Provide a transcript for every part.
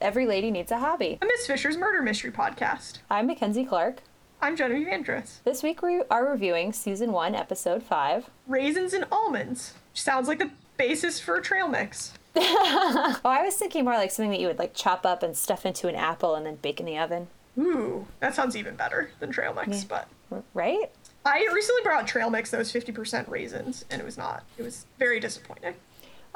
Every Lady Needs a Hobby. A Miss Fisher's Murder Mystery Podcast. I'm Mackenzie Clark. I'm Genevieve Andrus. This week we are reviewing Season 1, Episode 5. Raisins and Almonds. Sounds like the basis for a trail mix. Oh, I was thinking more like something that you would like chop up and stuff into an apple and then bake in the oven. Ooh, that sounds even better than trail mix, but Right? I recently brought trail mix that was 50% raisins, and it was not. It was very disappointing.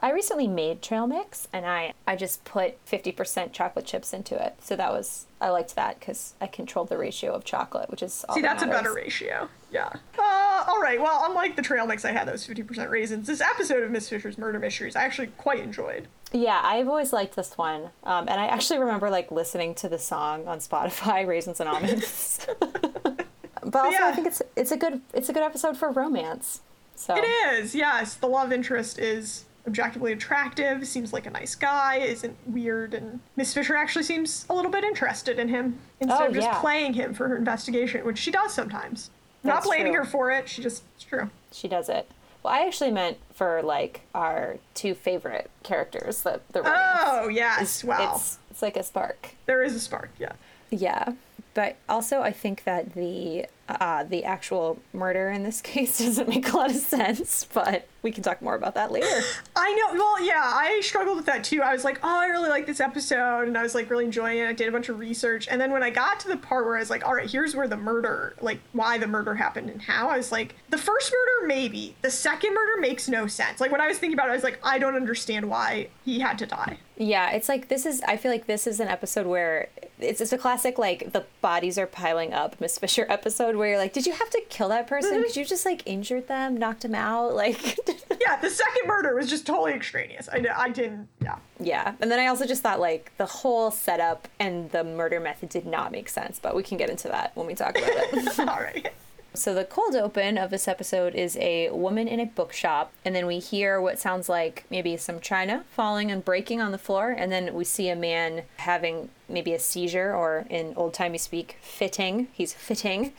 I recently made trail mix and I, I just put 50% chocolate chips into it. So that was, I liked that because I controlled the ratio of chocolate, which is all See, that that's a better ratio. Yeah. Uh, all right. Well, unlike the trail mix, I had those 50% raisins. This episode of Miss Fisher's Murder Mysteries, I actually quite enjoyed. Yeah, I've always liked this one. Um, and I actually remember like listening to the song on Spotify, Raisins and Almonds. but also yeah. I think it's it's a good it's a good episode for romance. So It is, yes. The love interest is objectively attractive, seems like a nice guy, isn't weird, and Miss Fisher actually seems a little bit interested in him instead Oh, of just yeah. playing him for her investigation, which she does sometimes. Not blaming true. her for it, she just, it's true. she does it. Well, I actually meant for like our two favorite characters, the the. Oh, yes, wow. It's it's like a spark. There is a spark, yeah. Yeah, but also I think that the uh, the actual murder in this case doesn't make a lot of sense. But we can talk more about that later. I know. Well, yeah, I struggled with that too. I was like, oh, I really like this episode, and I was like really enjoying it. I did a bunch of research, and then when I got to the part where I was like, all right, here's where the murder, like why the murder happened and how, I was like, the first murder maybe, the second murder makes no sense. Like when I was thinking about it, I was like, I don't understand why he had to die. Yeah, it's like this is. I feel like this is an episode where it's it's a classic like the bodies are piling up Miss Fisher episode where you're like, did you have to kill that person? Mm-hmm. Could you just like injured them, knocked them out, like? Yeah, the second murder was just totally extraneous. I, I didn't. Yeah. yeah. And then I also just thought like the whole setup and the murder method did not make sense. But we can get into that when we talk about it. all right. So the cold open of this episode is a woman in a bookshop, and then we hear what sounds like maybe some china falling and breaking on the floor, and then we see a man having maybe a seizure, or in old timey speak, fitting. He's fitting.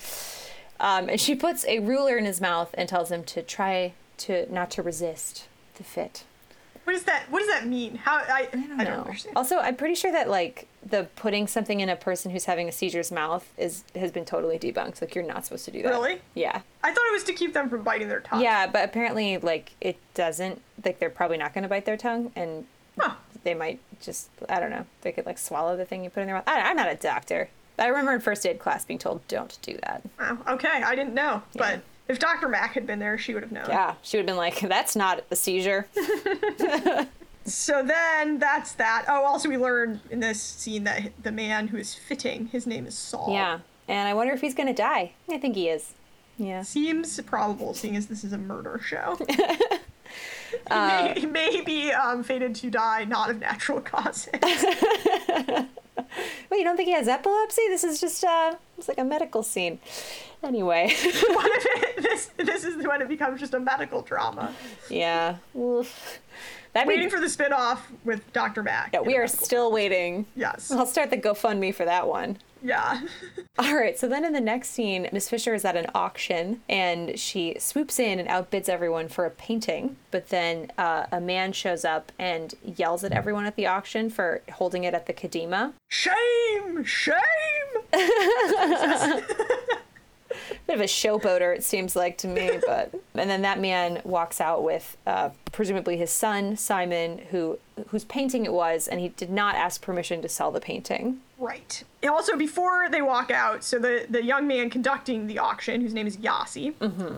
Um, and she puts a ruler in his mouth and tells him to try to not to resist the fit. What does that? What does that mean? How? I. I don't, No. understand. Also, I'm pretty sure that like the putting something in a person who's having a seizure's mouth is has been totally debunked. Like you're not supposed to do that. Really? Yeah. I thought it was to keep them from biting their tongue. Yeah, but apparently, like, it doesn't. Like, they're probably not going to bite their tongue, and Huh. they might just, I don't know, they could, like, swallow the thing you put in their mouth. I, I'm not a doctor. But I remember in first aid class being told, don't do that. Wow, okay, I didn't know, but if Dr. Mac had been there, she would have known. Yeah, she would have been like, that's not a seizure. So then that's that. Oh, also we learn in this scene that the man who is fitting, his name is Saul. yeah. And I wonder if he's going to die. I think he is. Yeah. Seems probable, seeing as this is a murder show. Uh, he, may, he may be um, fated to die not of natural causes. Wait, you don't think he has epilepsy? This is just, uh, it's like a medical scene. Anyway. what if it, this this is when it becomes just a medical drama? yeah. Oof. That'd be, Waiting for the spin-off with Dr. Mac. yeah, we are still waiting. Yes. I'll start the GoFundMe for that one. Yeah. All right, so then in the next scene, Miss Fisher is at an auction and she swoops in and outbids everyone for a painting. But then uh, a man shows up and yells at everyone at the auction for holding it at the Kadima. Shame! Shame! Bit of a showboater, it seems like to me. But and then that man walks out with uh, presumably his son Simon, who whose painting it was, and he did not ask permission to sell the painting. Right. Also, before they walk out, so the, the young man conducting the auction, whose name is Yossi,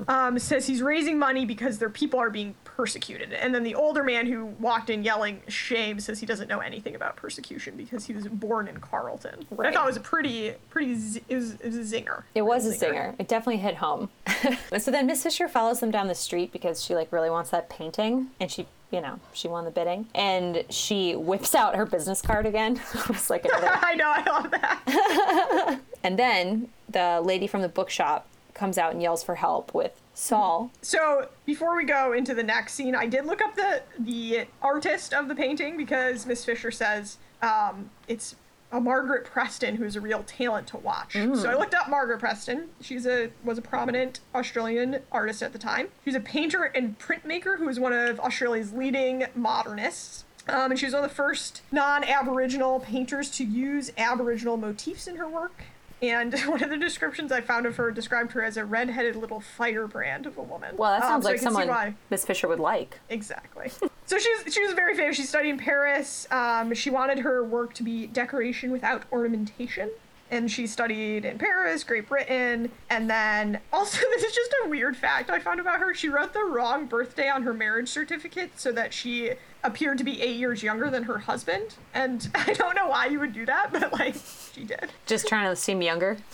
um, says he's raising money because their people are being persecuted. And then the older man who walked in yelling shame says he doesn't know anything about persecution because he was born in Carlton. What I Right. thought was a pretty, pretty, z- it was, it was a zinger. It was a Real zinger. It definitely hit home. So then Miss Fisher follows them down the street because she like really wants that painting, and she, you know, she won the bidding, and she whips out her business card again. it's like another. I know, I love that. and then the lady from the bookshop comes out and yells for help with Saul. So before we go into the next scene, I did look up the the artist of the painting because Miss Fisher says um, it's a Margaret Preston who's a real talent to watch. So I looked up Margaret Preston. She's a was a prominent Australian artist at the time. She's a painter and printmaker who is one of Australia's leading modernists. Um, and she was one of the first non Aboriginal painters to use Aboriginal motifs in her work. And one of the descriptions I found of her described her as a red-headed little firebrand of a woman. Well, that Um, sounds so like someone. Miss Fisher would like. Exactly. so she was she was very famous. She studied in Paris. Um, she wanted her work to be decoration without ornamentation. And she studied in Paris, Great Britain, and then also this is just a weird fact I found about her. She wrote the wrong birthday on her marriage certificate so that she appeared to be eight years younger than her husband. And I don't know why you would do that, but like she did. Just trying to seem younger.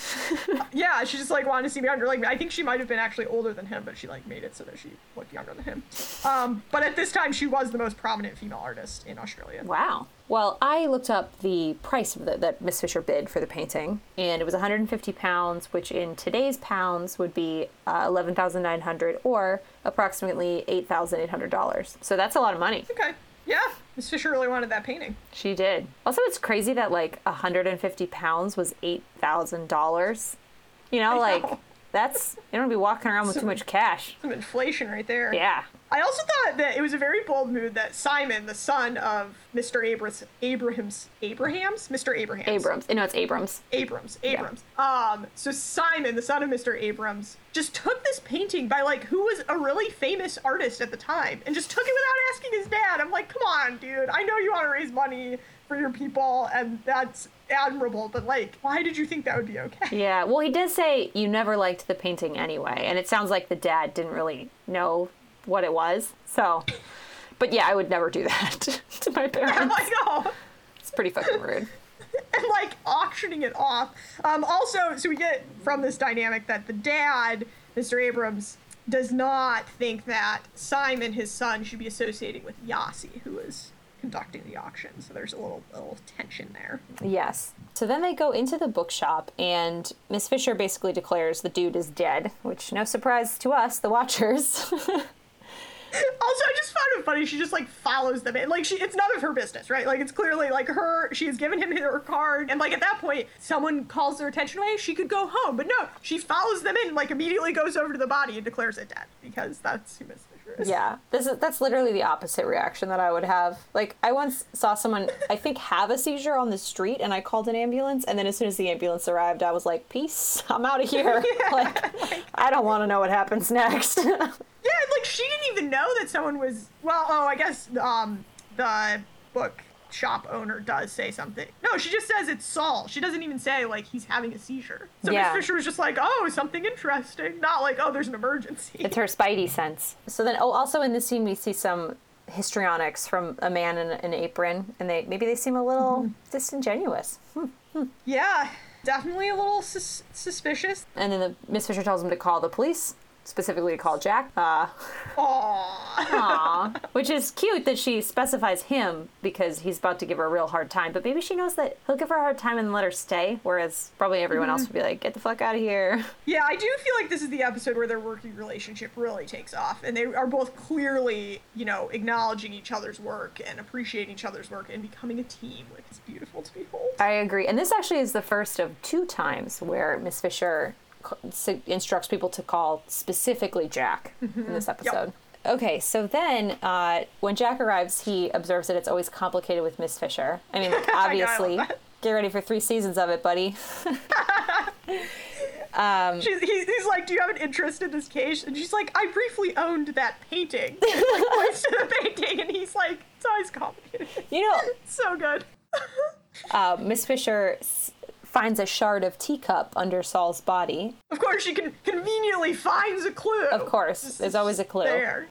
Yeah, she just like wanted to seem younger. Like I think she might have been actually older than him, but she like made it so that she looked younger than him. Um, but at this time, she was the most prominent female artist in Australia. Wow. Well, I looked up the price of the, that Miss Fisher bid for the painting, and it was 150 pounds, which in today's pounds would be uh, 11,900 or approximately $8,800. So that's a lot of money. Okay, yeah, Miss Fisher really wanted that painting. She did. Also, it's crazy that like 150 pounds was $8,000. You know, I like know. That's you don't be walking around with too much cash. Some inflation right there. Yeah. I also thought that it was a very bold move that Simon, the son of Mr. Abrams, Abrahams, Abrahams, Mr. Abrahams, Abrams. No, it's Abrams. Abrams, Abrams. Um, so Simon, the son of Mr. Abrams, just took this painting by like who was a really famous artist at the time, and just took it without asking his dad. I'm like, come on, dude. I know you want to raise money for your people, and that's admirable, but like, why did you think that would be okay? Yeah. Well, he does say you never liked the painting anyway, and it sounds like the dad didn't really know what it was. So, but yeah, I would never do that to my parents. like, oh. It's pretty fucking rude. and like auctioning it off. Um, also, so we get from this dynamic that the dad, Mr. Abrams, does not think that Simon, his son, should be associating with Yossi, who was conducting the auction. So there's a little, a little tension there. Yes. So then they go into the bookshop, and Miss Fisher basically declares the dude is dead, which no surprise to us, the watchers. Also, I just found it funny. She just like follows them in. Like she, it's none of her business, right? Like it's clearly like her. She has given him her card, and like at that point, someone calls their attention away. She could go home, but no, she follows them in. Like immediately goes over to the body and declares it dead because that's who Miss. yeah. This is that's literally the opposite reaction that I would have. Like I once saw someone I think have a seizure on the street and I called an ambulance and then as soon as the ambulance arrived I was like, "Peace. I'm out of here." like I don't want to know what happens next. Yeah, like she didn't even know that someone was. Well, oh, I guess um the book shop owner does say something. No, she just says it's Saul. She doesn't even say like he's having a seizure. So Yeah. Miss Fisher was just like, oh, something interesting. Not like, oh, there's an emergency. It's her spidey sense. So then, oh, also in this scene, we see some histrionics from a man in an apron, and they maybe they seem a little disingenuous. Hmm. yeah, definitely a little sus- suspicious. And then the Miss Fisher tells him to call the police, specifically to call Jack. Uh, Aww. aw. Which is cute that she specifies him because he's about to give her a real hard time. But maybe she knows that he'll give her a hard time and let her stay, whereas probably everyone else would be like, "Get the fuck out of here." Yeah, I do feel like this is the episode where their working relationship really takes off, and they are both clearly, you know, acknowledging each other's work and appreciating each other's work and becoming a team. Like it's beautiful to behold. I agree. And this actually is the first of two times where Miss Fisher instructs people to call specifically Jack in this episode. Okay, so then uh, when Jack arrives, he observes that it's always complicated with Miss Fisher. I mean, like, I obviously, that. get ready for three seasons of it, buddy. She's, he, he's like, "Do you have an interest in this case?" And she's like, "I briefly owned that painting." Like, points to the painting, and he's like, "It's always complicated." You know, so good. uh, Miss Fisher finds a shard of teacup under Saul's body. Of course, she can conveniently finds a clue. Of course, Just there's always a clue. There.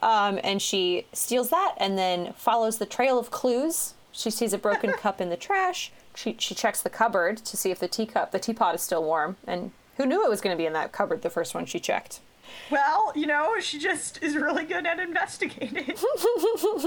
Um, and she steals that and then follows the trail of clues. She sees a broken cup in the trash. She, she checks the cupboard to see if the teacup, the teapot is still warm. And who knew it was going to be in that cupboard the first one she checked? Well, you know, she just is really good at investigating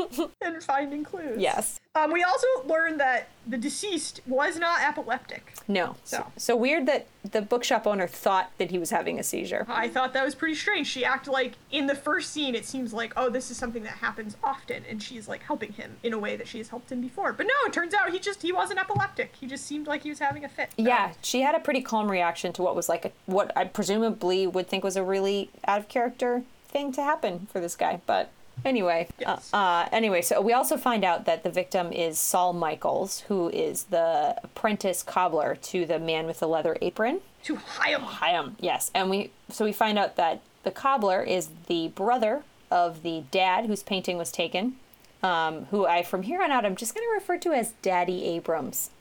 and finding clues. Yes. Um, we also learned that the deceased was not epileptic. No. So, So. weird that the bookshop owner thought that he was having a seizure. I thought that was pretty strange. She acted like in the first scene, it seems like, oh, this is something that happens often, and she's like helping him in a way that she has helped him before. But no, it turns out he just he wasn't epileptic. He just seemed like he was having a fit. So- Yeah, she had a pretty calm reaction to what was like a, what I presumably would think was a really out of character thing to happen for this guy. But Anyway, Yes. uh, uh, anyway, so we also find out that the victim is Saul Michaels, who is the apprentice cobbler to the man with the leather apron. To Hyam. Hyam, yes, and we so we find out that the cobbler is the brother of the dad whose painting was taken, um, who I from here on out I'm just going to refer to as Daddy Abrams.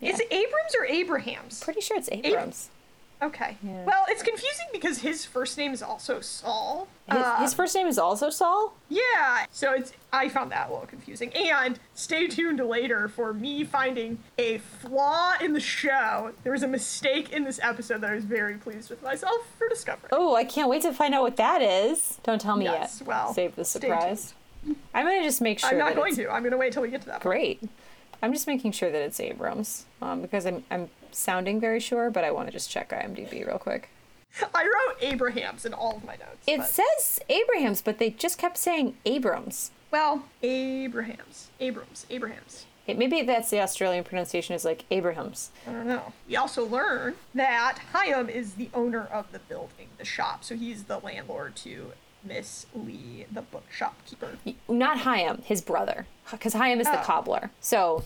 Is it Abrams or Abrahams? Pretty sure it's Abrams. Okay. Yeah. Well, it's confusing because his first name is also Saul. His, Uh, his first name is also Saul. Yeah, so it's I found that a little confusing. And stay tuned later for me finding a flaw in the show. There was a mistake in this episode that I was very pleased with myself for discovering. Oh, I can't wait to find out what that is. Don't tell me Yes, yet. well, save the surprise. I'm gonna just make sure. I'm not going it's to. I'm going to wait till we get to that. Great. I'm just making sure that it's Abrams um, because I'm I'm sounding very sure, but I want to just check IMDb real quick. I wrote Abrahams in all of my notes. It but- says Abrahams, but they just kept saying Abrams. well, Abrahams, Abrams, Abrahams. It, maybe that's the Australian pronunciation is like Abrahams. I don't know. We also learn that Hyam is the owner of the building, the shop. So he's the landlord to Miss Lee, the bookshop keeper. Not Hyam, his brother, because Hyam is the Oh. cobbler. So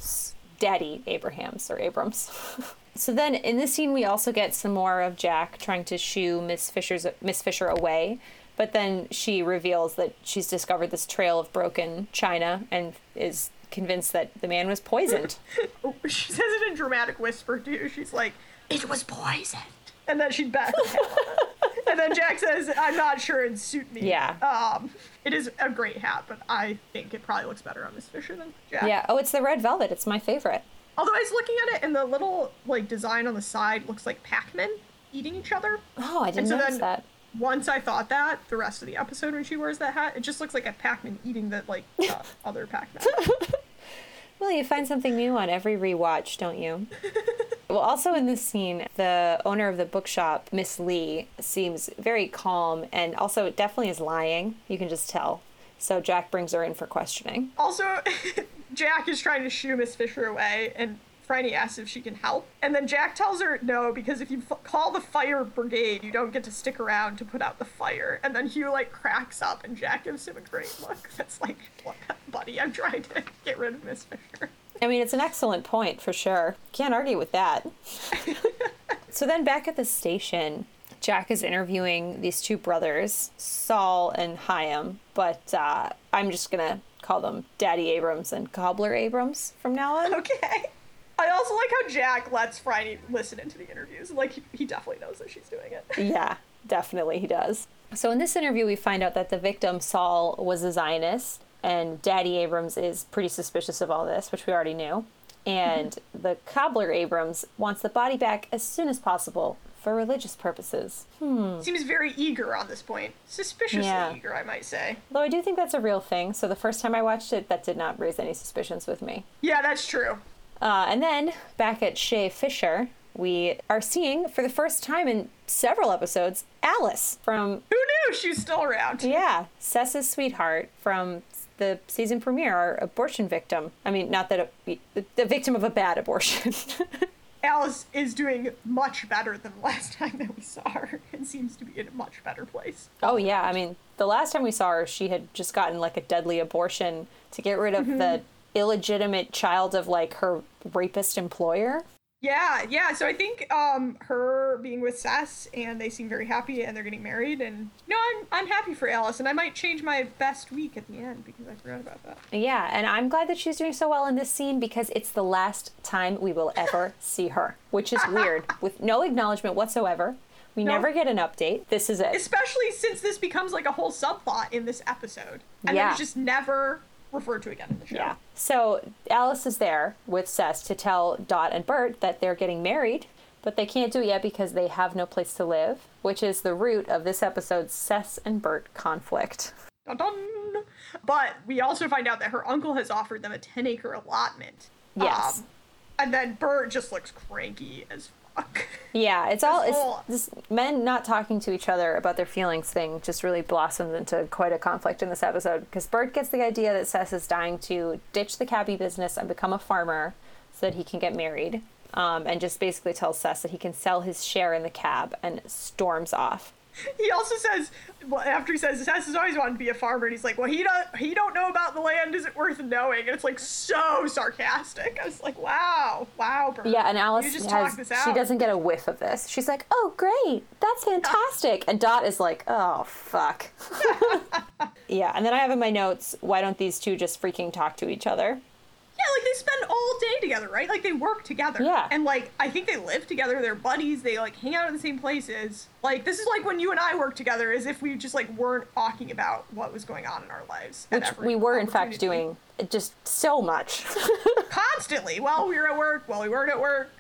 Daddy Abrahams or Abrams. so then in this scene we also get some more of Jack trying to shoo Miss Fisher's Miss Fisher away, but then she reveals that she's discovered this trail of broken china and is convinced that the man was poisoned. Oh, She says it in dramatic whisper too. She's like, "It was poisoned," and then she bets. and then Jack says, "I'm not sure it'd suit me." Yeah. Um, it is a great hat, but I think it probably looks better on Miss Fisher than Jack. yeah. Oh, it's the red velvet. It's my favorite. Although I was looking at it, and the little like design on the side looks like Pac-Man eating each other. Oh, I didn't And so notice then- that. Once I thought that, the rest of the episode when she wears that hat, it just looks like a Pac-Man eating the like uh, other Pac-Man. Well, you find something new on every rewatch, don't you? well, also in this scene, the owner of the bookshop, Miss Lee, seems very calm and also definitely is lying. You can just tell. So Jack brings her in for questioning. Also, Jack is trying to shoo Miss Fisher away, and Phryne asks if she can help. And then Jack tells her no, because if you f- call the fire brigade, you don't get to stick around to put out the fire. And then Hugh, like, cracks up, and Jack gives him a great look. That's like, buddy, I'm trying to get rid of Miss Fisher. I mean, it's an excellent point for sure. Can't argue with that. so then back at the station, Jack is interviewing these two brothers, Saul and Hyam, but uh, I'm just gonna call them Daddy Abrams and Cobbler Abrams from now on. Okay. I also like how Jack lets Phryne listen into the interviews. Like, he, he definitely knows that she's doing it. Yeah, definitely he does. So in this interview, we find out that the victim, Saul, was a Zionist, and Daddy Abrams is pretty suspicious of all this, which we already knew. And mm-hmm. the cobbler Abrams wants the body back as soon as possible for religious purposes. Hmm. Seems very eager on this point. Suspiciously Yeah. eager, I might say. Though I do think that's a real thing, so the first time I watched it, that did not raise any suspicions with me. Yeah, that's true. Uh, and then back at Chez Fisher, we are seeing for the first time in several episodes Alice from Who knew she's still around? Yeah, Sessa's sweetheart from the season premiere, our abortion victim. I mean, not that a, the victim of a bad abortion. Alice is doing much better than the last time that we saw her and seems to be in a much better place. oh yeah, I mean, the last time we saw her, she had just gotten like a deadly abortion to get rid of mm-hmm. the illegitimate child of like her rapist employer. Yeah, yeah. So I think um her being with Cec and they seem very happy and they're getting married and no, I'm I'm happy for Alice and I might change my best week at the end because I forgot about that. Yeah, and I'm glad that she's doing so well in this scene because it's the last time we will ever see her, which is weird, with no acknowledgement whatsoever. We No. never get an update. This is it. Especially since this becomes like a whole subplot in this episode. And Yeah. then it's just never referred to again in the show. Yeah. So Alice is there with Cec to tell Dot and Bert that they're getting married, but they can't do it yet because they have no place to live, which is the root of this episode's Cec and Bert conflict. Dun dun. But we also find out that her uncle has offered them a 10 acre allotment. Yes. Um, and then Bert just looks cranky as fuck. Yeah, it's all it's men not talking to each other about their feelings thing just really blossomed into quite a conflict in this episode because Bert gets the idea that Cec is dying to ditch the cabbie business and become a farmer so that he can get married. Um, and just basically tells Cec that he can sell his share in the cab and storms off. he also says well, after he says Cec has always wanted to be a farmer, and he's like, well, he don't he don't know about the land. Is it worth knowing? And it's like so sarcastic. I was like, wow, wow. Yeah, and Alice has talked this out. she doesn't get a whiff of this. She's like, "Oh, great, that's fantastic," and Dot is like, "Oh, fuck." yeah, and then I have in my notes, why don't these two just freaking talk to each other? Yeah, like they spend all day together, right? Like they work together. Yeah. And like I think they live together, they're buddies, they like hang out in the same places. Like this is like when you and I work together as if we just like weren't talking about what was going on in our lives. Which we were in fact doing just so much. constantly while we were at work, while we weren't at work.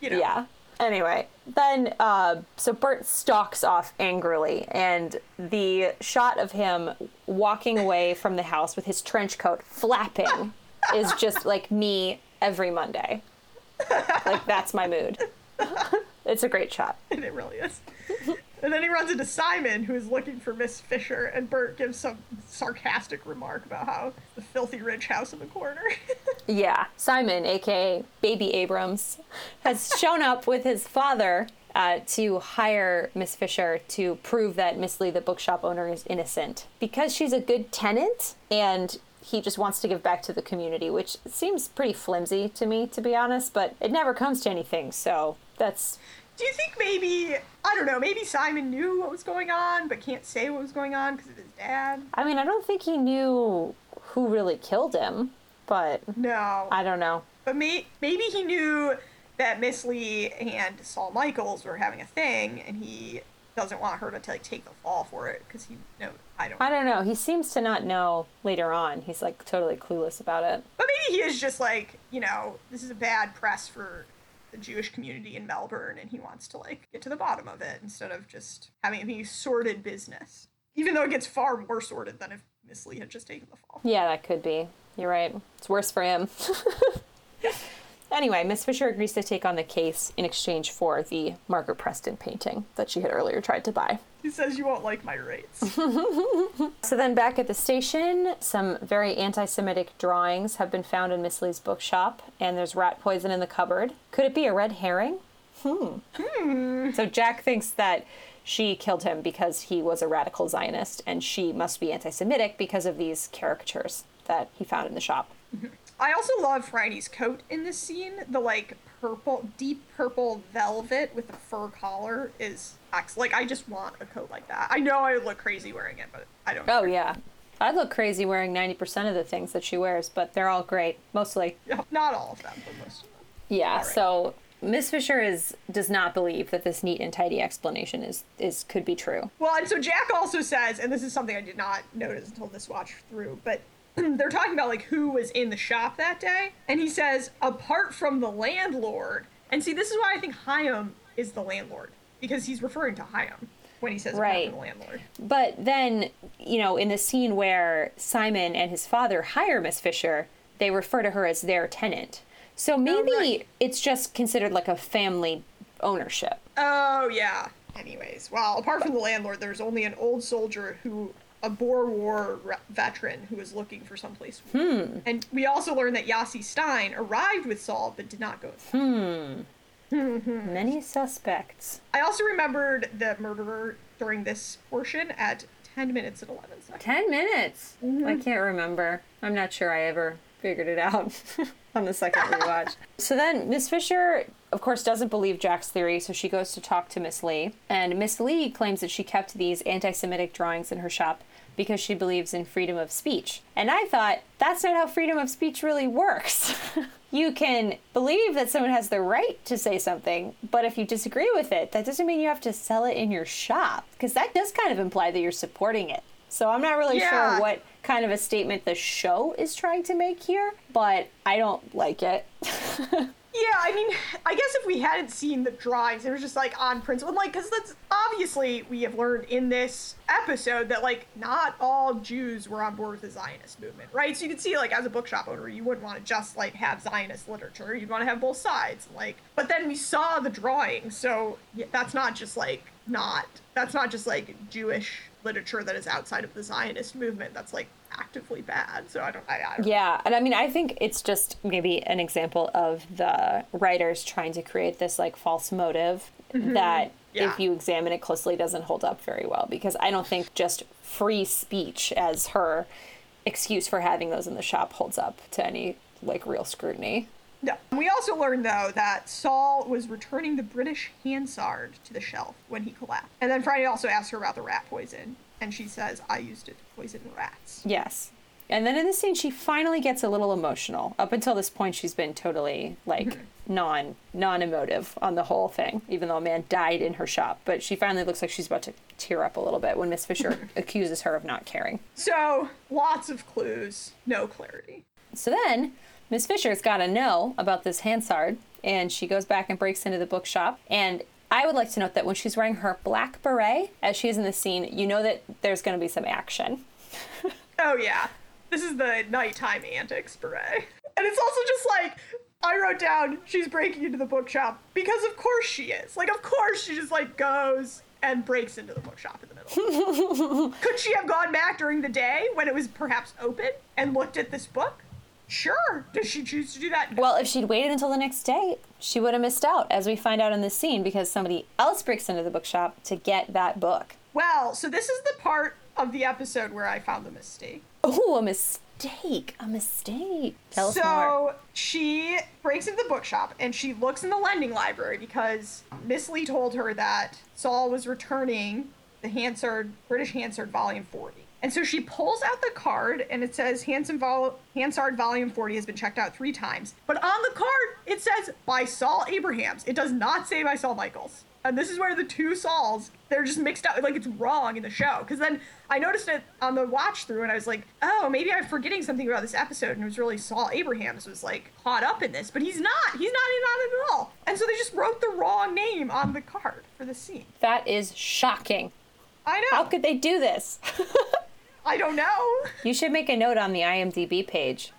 You know. yeah. Anyway, then uh, so Bert stalks off angrily, and the shot of him walking away from the house with his trench coat flapping is just like me every Monday. Like that's my mood. It's a great shot. And it really is. and then he runs into Simon, who is looking for Miss Fisher, and Bert gives some sarcastic remark about how the filthy rich house in the corner. Yeah, Simon, aka Baby Abrams, has shown up with his father uh, to hire Miss Fisher to prove that Miss Lee, the bookshop owner, is innocent because she's a good tenant and he just wants to give back to the community, which seems pretty flimsy to me, to be honest, but it never comes to anything, so that's. Do you think maybe, I don't know, maybe Simon knew what was going on, but can't say what was going on because of his dad? I mean, I don't think he knew who really killed him, but No. I don't know. But may- maybe he knew that Miss Lee and Saul Michaels were having a thing, and he doesn't want her to like take the fall for it because he no, I don't. I don't know. He seems to not know later on. He's like totally clueless about it. But maybe he is just like you know this is a bad press for the Jewish community in Melbourne, and he wants to like get to the bottom of it instead of just having it be sordid business. Even though it gets far more sordid than if Miss Lee had just taken the fall. Yeah, that could be. You're right. It's worse for him. anyway, Miss Fisher agrees to take on the case in exchange for the Margaret Preston painting that she had earlier tried to buy. He says you won't like my rates. So then back at the station, some very anti Semitic drawings have been found in Miss Lee's bookshop, and there's rat poison in the cupboard. Could it be a red herring? Hmm. So Jack thinks that she killed him because he was a radical Zionist, and she must be anti Semitic because of these caricatures that he found in the shop. I also love Phryne's coat in this scene. The like purple, deep purple velvet with a fur collar is excellent. Like I just want a coat like that. I know I would look crazy wearing it, but I don't. Oh, care. yeah. I'd look crazy wearing 90% of the things that she wears, but they're all great. Mostly. Yeah, Not all of them, but most of them. Yeah, right. so Miss Fisher is does not believe that this neat and tidy explanation is is could be true. Well, and so Jack also says, and this is something I did not notice until this watch through, but they're talking about like who was in the shop that day, and he says apart from the landlord. And see, this is why I think Hyam is the landlord because he's referring to Hyam when he says apart Right. from the landlord. But then, you know, in the scene where Simon and his father hire Miss Fisher, they refer to her as their tenant. So oh, maybe right. it's just considered like a family ownership. Oh yeah. Anyways, well, apart from the landlord, there's only an old soldier who a Boer War re- veteran who was looking for someplace. Hmm. And we also learned that Yossi Stein arrived with Saul but did not go. With him. Many suspects. I also remembered the murderer during this portion at 10 minutes and 11 seconds. 10 minutes. I can't remember. I'm not sure I ever figured it out on the second rewatch. so then Miss Fisher, of course, doesn't believe Jack's theory, so she goes to talk to Miss Lee. And Miss Lee claims that she kept these anti Semitic drawings in her shop because she believes in freedom of speech. And I thought, that's not how freedom of speech really works. you can believe that someone has the right to say something, but if you disagree with it, that doesn't mean you have to sell it in your shop, because that does kind of imply that you're supporting it. So I'm not really Yeah. sure what kind of a statement the show is trying to make here, but I don't like it. Yeah, I mean, I guess if we hadn't seen the drawings, it was just like on principle. Like, because that's obviously we have learned in this episode that like not all Jews were on board with the Zionist movement, right? So you can see like as a bookshop owner, you wouldn't want to just like have Zionist literature. You'd want to have both sides. Like, but then we saw the drawings, so yeah, that's not just like not that's not just like Jewish literature that is outside of the Zionist movement. That's like actively bad. So I don't. I, I don't Yeah, and I mean, I think it's just maybe an example of the writers trying to create this like false motive mm-hmm. that Yeah. if you examine it closely, doesn't hold up very well because I don't think just free speech as her excuse for having those in the shop holds up to any like real scrutiny. No. We also learned though that Saul was returning the British Hansard to the shelf when he collapsed. And then Phryne also asked her about the rat poison, and she says, "I used it to poison rats." Yes. And then in this scene, she finally gets a little emotional. Up until this point, she's been totally like mm-hmm. non non emotive on the whole thing, even though a man died in her shop. But she finally looks like she's about to tear up a little bit when Miss Fisher accuses her of not caring. So lots of clues, no clarity. So then Miss Fisher's got to know about this Hansard, and she goes back and breaks into the bookshop. And I would like to note that when she's wearing her black beret, as she is in the scene, you know that there's going to be some action. Oh yeah, this is the nighttime antics beret, and it's also just like. I wrote down she's breaking into the bookshop because of course she is. Like of course she just like goes and breaks into the bookshop in the middle. Could she have gone back during the day when it was perhaps open and looked at this book? Sure. Does she choose to do that? Well, if she'd waited until the next day, she would have missed out, as we find out in this scene, because somebody else breaks into the bookshop to get that book. Well, so this is the part of the episode where I found the mistake. Oh, a mistake. A mistake. Tell us more. So she breaks into the bookshop and she looks in the lending library because Miss Lee told her that Saul was returning the Hansard British Hansard Volume 40. And so she pulls out the card and it says Hanson Vol- Hansard Volume 40 has been checked out three times. But on the card it says by Saul Abrahams. It does not say by Saul Michaels. And this is where the two Sauls, they're just mixed up. Like it's wrong in the show. Because then I noticed it on the watch through and I was like, oh, maybe I'm forgetting something about this episode. And it was really Saul Abrahams was like caught up in this. But he's not. He's not in on it at all. And so they just wrote the wrong name on the card for the scene. That is shocking. I know. How could they do this? I don't know. you should make a note on the IMDb page.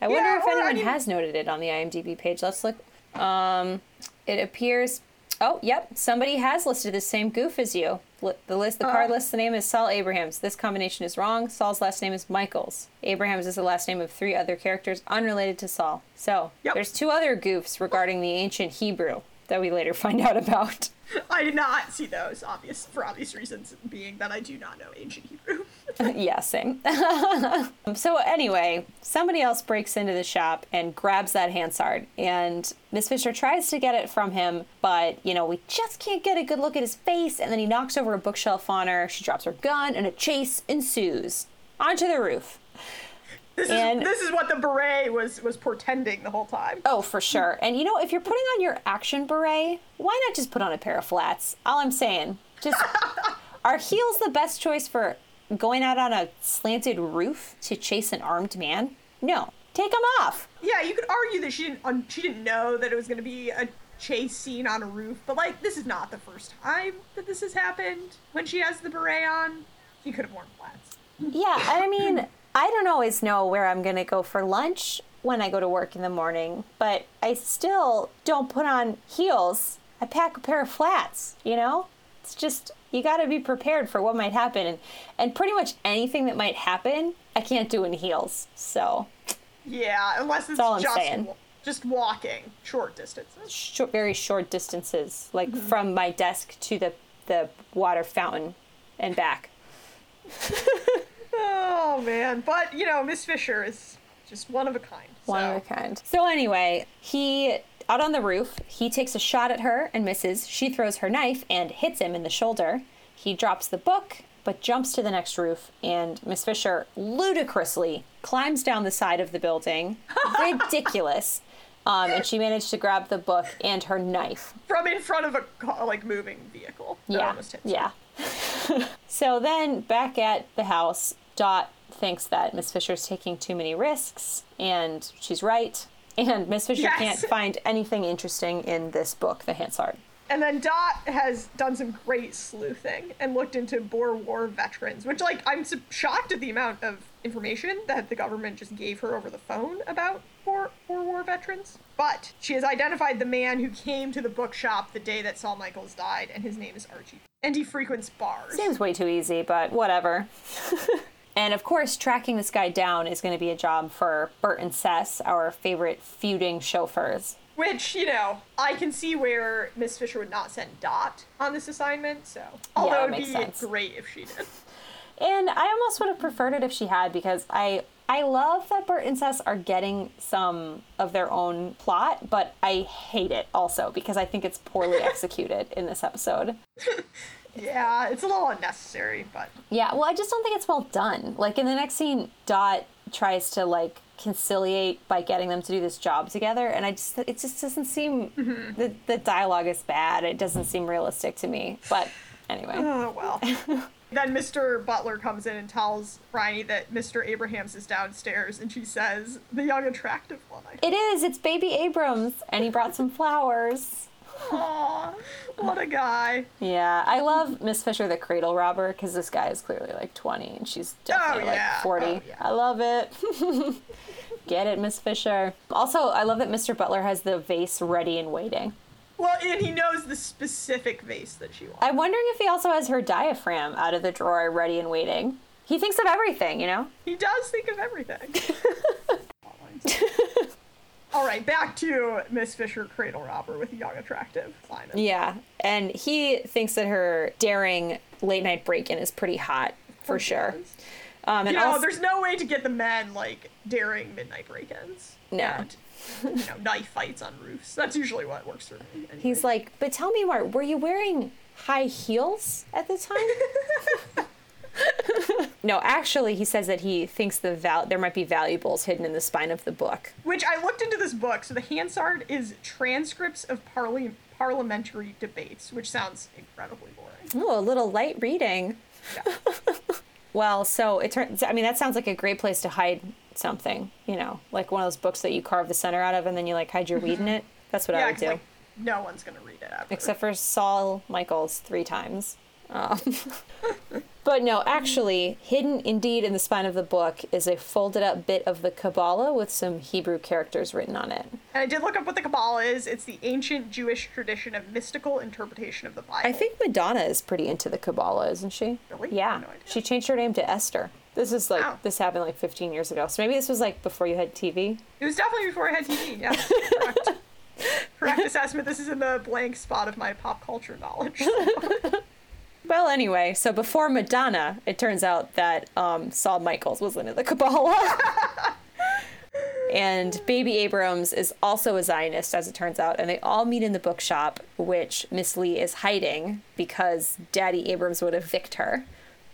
I wonder Yeah, if anyone has noted it on the IMDb page. Let's look. Um, it appears. Oh, yep. Somebody has listed the same goof as you. The list, the card Oh. lists the name is Saul Abrahams. This combination is wrong. Saul's last name is Michaels. Abrahams is the last name of three other characters unrelated to Saul. So Yep. there's two other goofs regarding the ancient Hebrew that we later find out about. I did not see those, obvious for obvious reasons, being that I do not know ancient Hebrew. yeah, same. so anyway, somebody else breaks into the shop and grabs that Hansard, and Miss Fisher tries to get it from him, but you know we just can't get a good look at his face. And then he knocks over a bookshelf on her. She drops her gun, and a chase ensues onto the roof. This And- is this is what the beret was was portending the whole time. Oh, for sure. And you know, if you're putting on your action beret, why not just put on a pair of flats? All I'm saying, just are heels the best choice for going out on a slanted roof to chase an armed man? No, take them off. Yeah, you could argue that she didn't un- she didn't know that it was going to be a chase scene on a roof, but like this is not the first time that this has happened. When she has the beret on, she could have worn flats. Yeah, I mean, I don't always know where I'm going to go for lunch when I go to work in the morning, but I still don't put on heels. I pack a pair of flats, you know? It's just you got to be prepared for what might happen and and pretty much anything that might happen, I can't do in heels. So, Yeah, unless it's all I'm just saying. just walking short distances. short, very short distances, like mm-hmm. from my desk to the the water fountain and back. Oh man, but you know, Miss Fisher is just one of a kind. One so. of a kind. So anyway, he out on the roof, he takes a shot at her and misses. She throws her knife and hits him in the shoulder. He drops the book, but jumps to the next roof, and Miss Fisher ludicrously climbs down the side of the building. Ridiculous. Um, and she managed to grab the book and her knife. from in front of a like moving vehicle. Yeah. Yeah. so then back at the house, Dot thinks that Miss Fisher's taking too many risks, and she's right. And Miss Fisher Yes. can't find anything interesting in this book, The Hansard. And then Dot has done some great sleuthing and looked into Boer War veterans, which, like, I'm shocked at the amount of information that the government just gave her over the phone about Boer, Boer War veterans. But she has identified the man who came to the bookshop the day that Saul Michaels died, and his name is Archie. And he frequents bars. Seems way too easy, but whatever. and of course, tracking this guy down is going to be a job for Bert and Cec, our favorite feuding chauffeurs. Which, you know, I can see where Miss Fisher would not send Dot on this assignment, so. Although that it would be sense. great if she did. And I almost would have preferred it if she had because I I love that Bert and Cec are getting some of their own plot, but I hate it also because I think it's poorly executed in this episode. Yeah, it's a little unnecessary, but. Yeah, well, I just don't think it's well done. Like in the next scene, Dot tries to like conciliate by getting them to do this job together, and I just it just doesn't seem mm-hmm. the the dialogue is bad. It doesn't seem realistic to me. But anyway, Oh, well. then Mr. Butler comes in and tells Phryne that Mr. Abrahams is downstairs, and she says, the young, attractive one. It is. It's Baby Abrams, and he brought some flowers. Aw, what a guy. Yeah, I love Miss Fisher, the cradle robber, because this guy is clearly like 20 and she's oh, definitely Oh, yeah. like 40. Oh, yeah. I love it. Get it, Miss Fisher. Also, I love that Mr. Butler has the vase ready and waiting. Well, and he knows the specific vase that she wants. I'm wondering if he also has her diaphragm out of the drawer ready and waiting. He thinks of everything, you know? He does think of everything. All right, back to Miss Fisher Cradle Robber with young, attractive Simon. Yeah, and he thinks that her daring late night break in is pretty hot, for sure. Um, and You know, also, there's no way to get the men like daring midnight break-ins. No. And, you know, knife fights on roofs. That's usually what works for me. anyway. he's like, but tell me more, were you wearing high heels at the time? no, actually, he says that he thinks the val- there might be valuables hidden in the spine of the book. Which I looked into this book. So the Hansard is transcripts of parli- parliamentary debates, which sounds incredibly boring. Oh, a little light reading. Yeah. Well, so it turns. I mean, that sounds like a great place to hide something. You know, like one of those books that you carve the center out of, and then you like hide your weed in mm-hmm. it. That's what I would do. like no one's gonna read it. After. except for Saul Michaels three times. Um, but no, actually, hidden indeed in the spine of the book is a folded up bit of the Kabbalah with some Hebrew characters written on it. And I did look up what the Kabbalah is. It's the ancient Jewish tradition of mystical interpretation of the Bible. I think Madonna is pretty into the Kabbalah, isn't she? Really? Yeah. no she changed her name to Esther. This is like Wow. this happened like 15 years ago. So maybe this was like before you had TV. It was definitely before I had TV. Yeah, correct. correct assessment. This is in the blank spot of my pop culture knowledge. Well, anyway, so before Madonna, it turns out that um, Saul Michaels was into the Kabbalah. and Baby Abrams is also a Zionist, as it turns out, and they all meet in the bookshop, which Miss Lee is hiding because Daddy Abrams would evict her,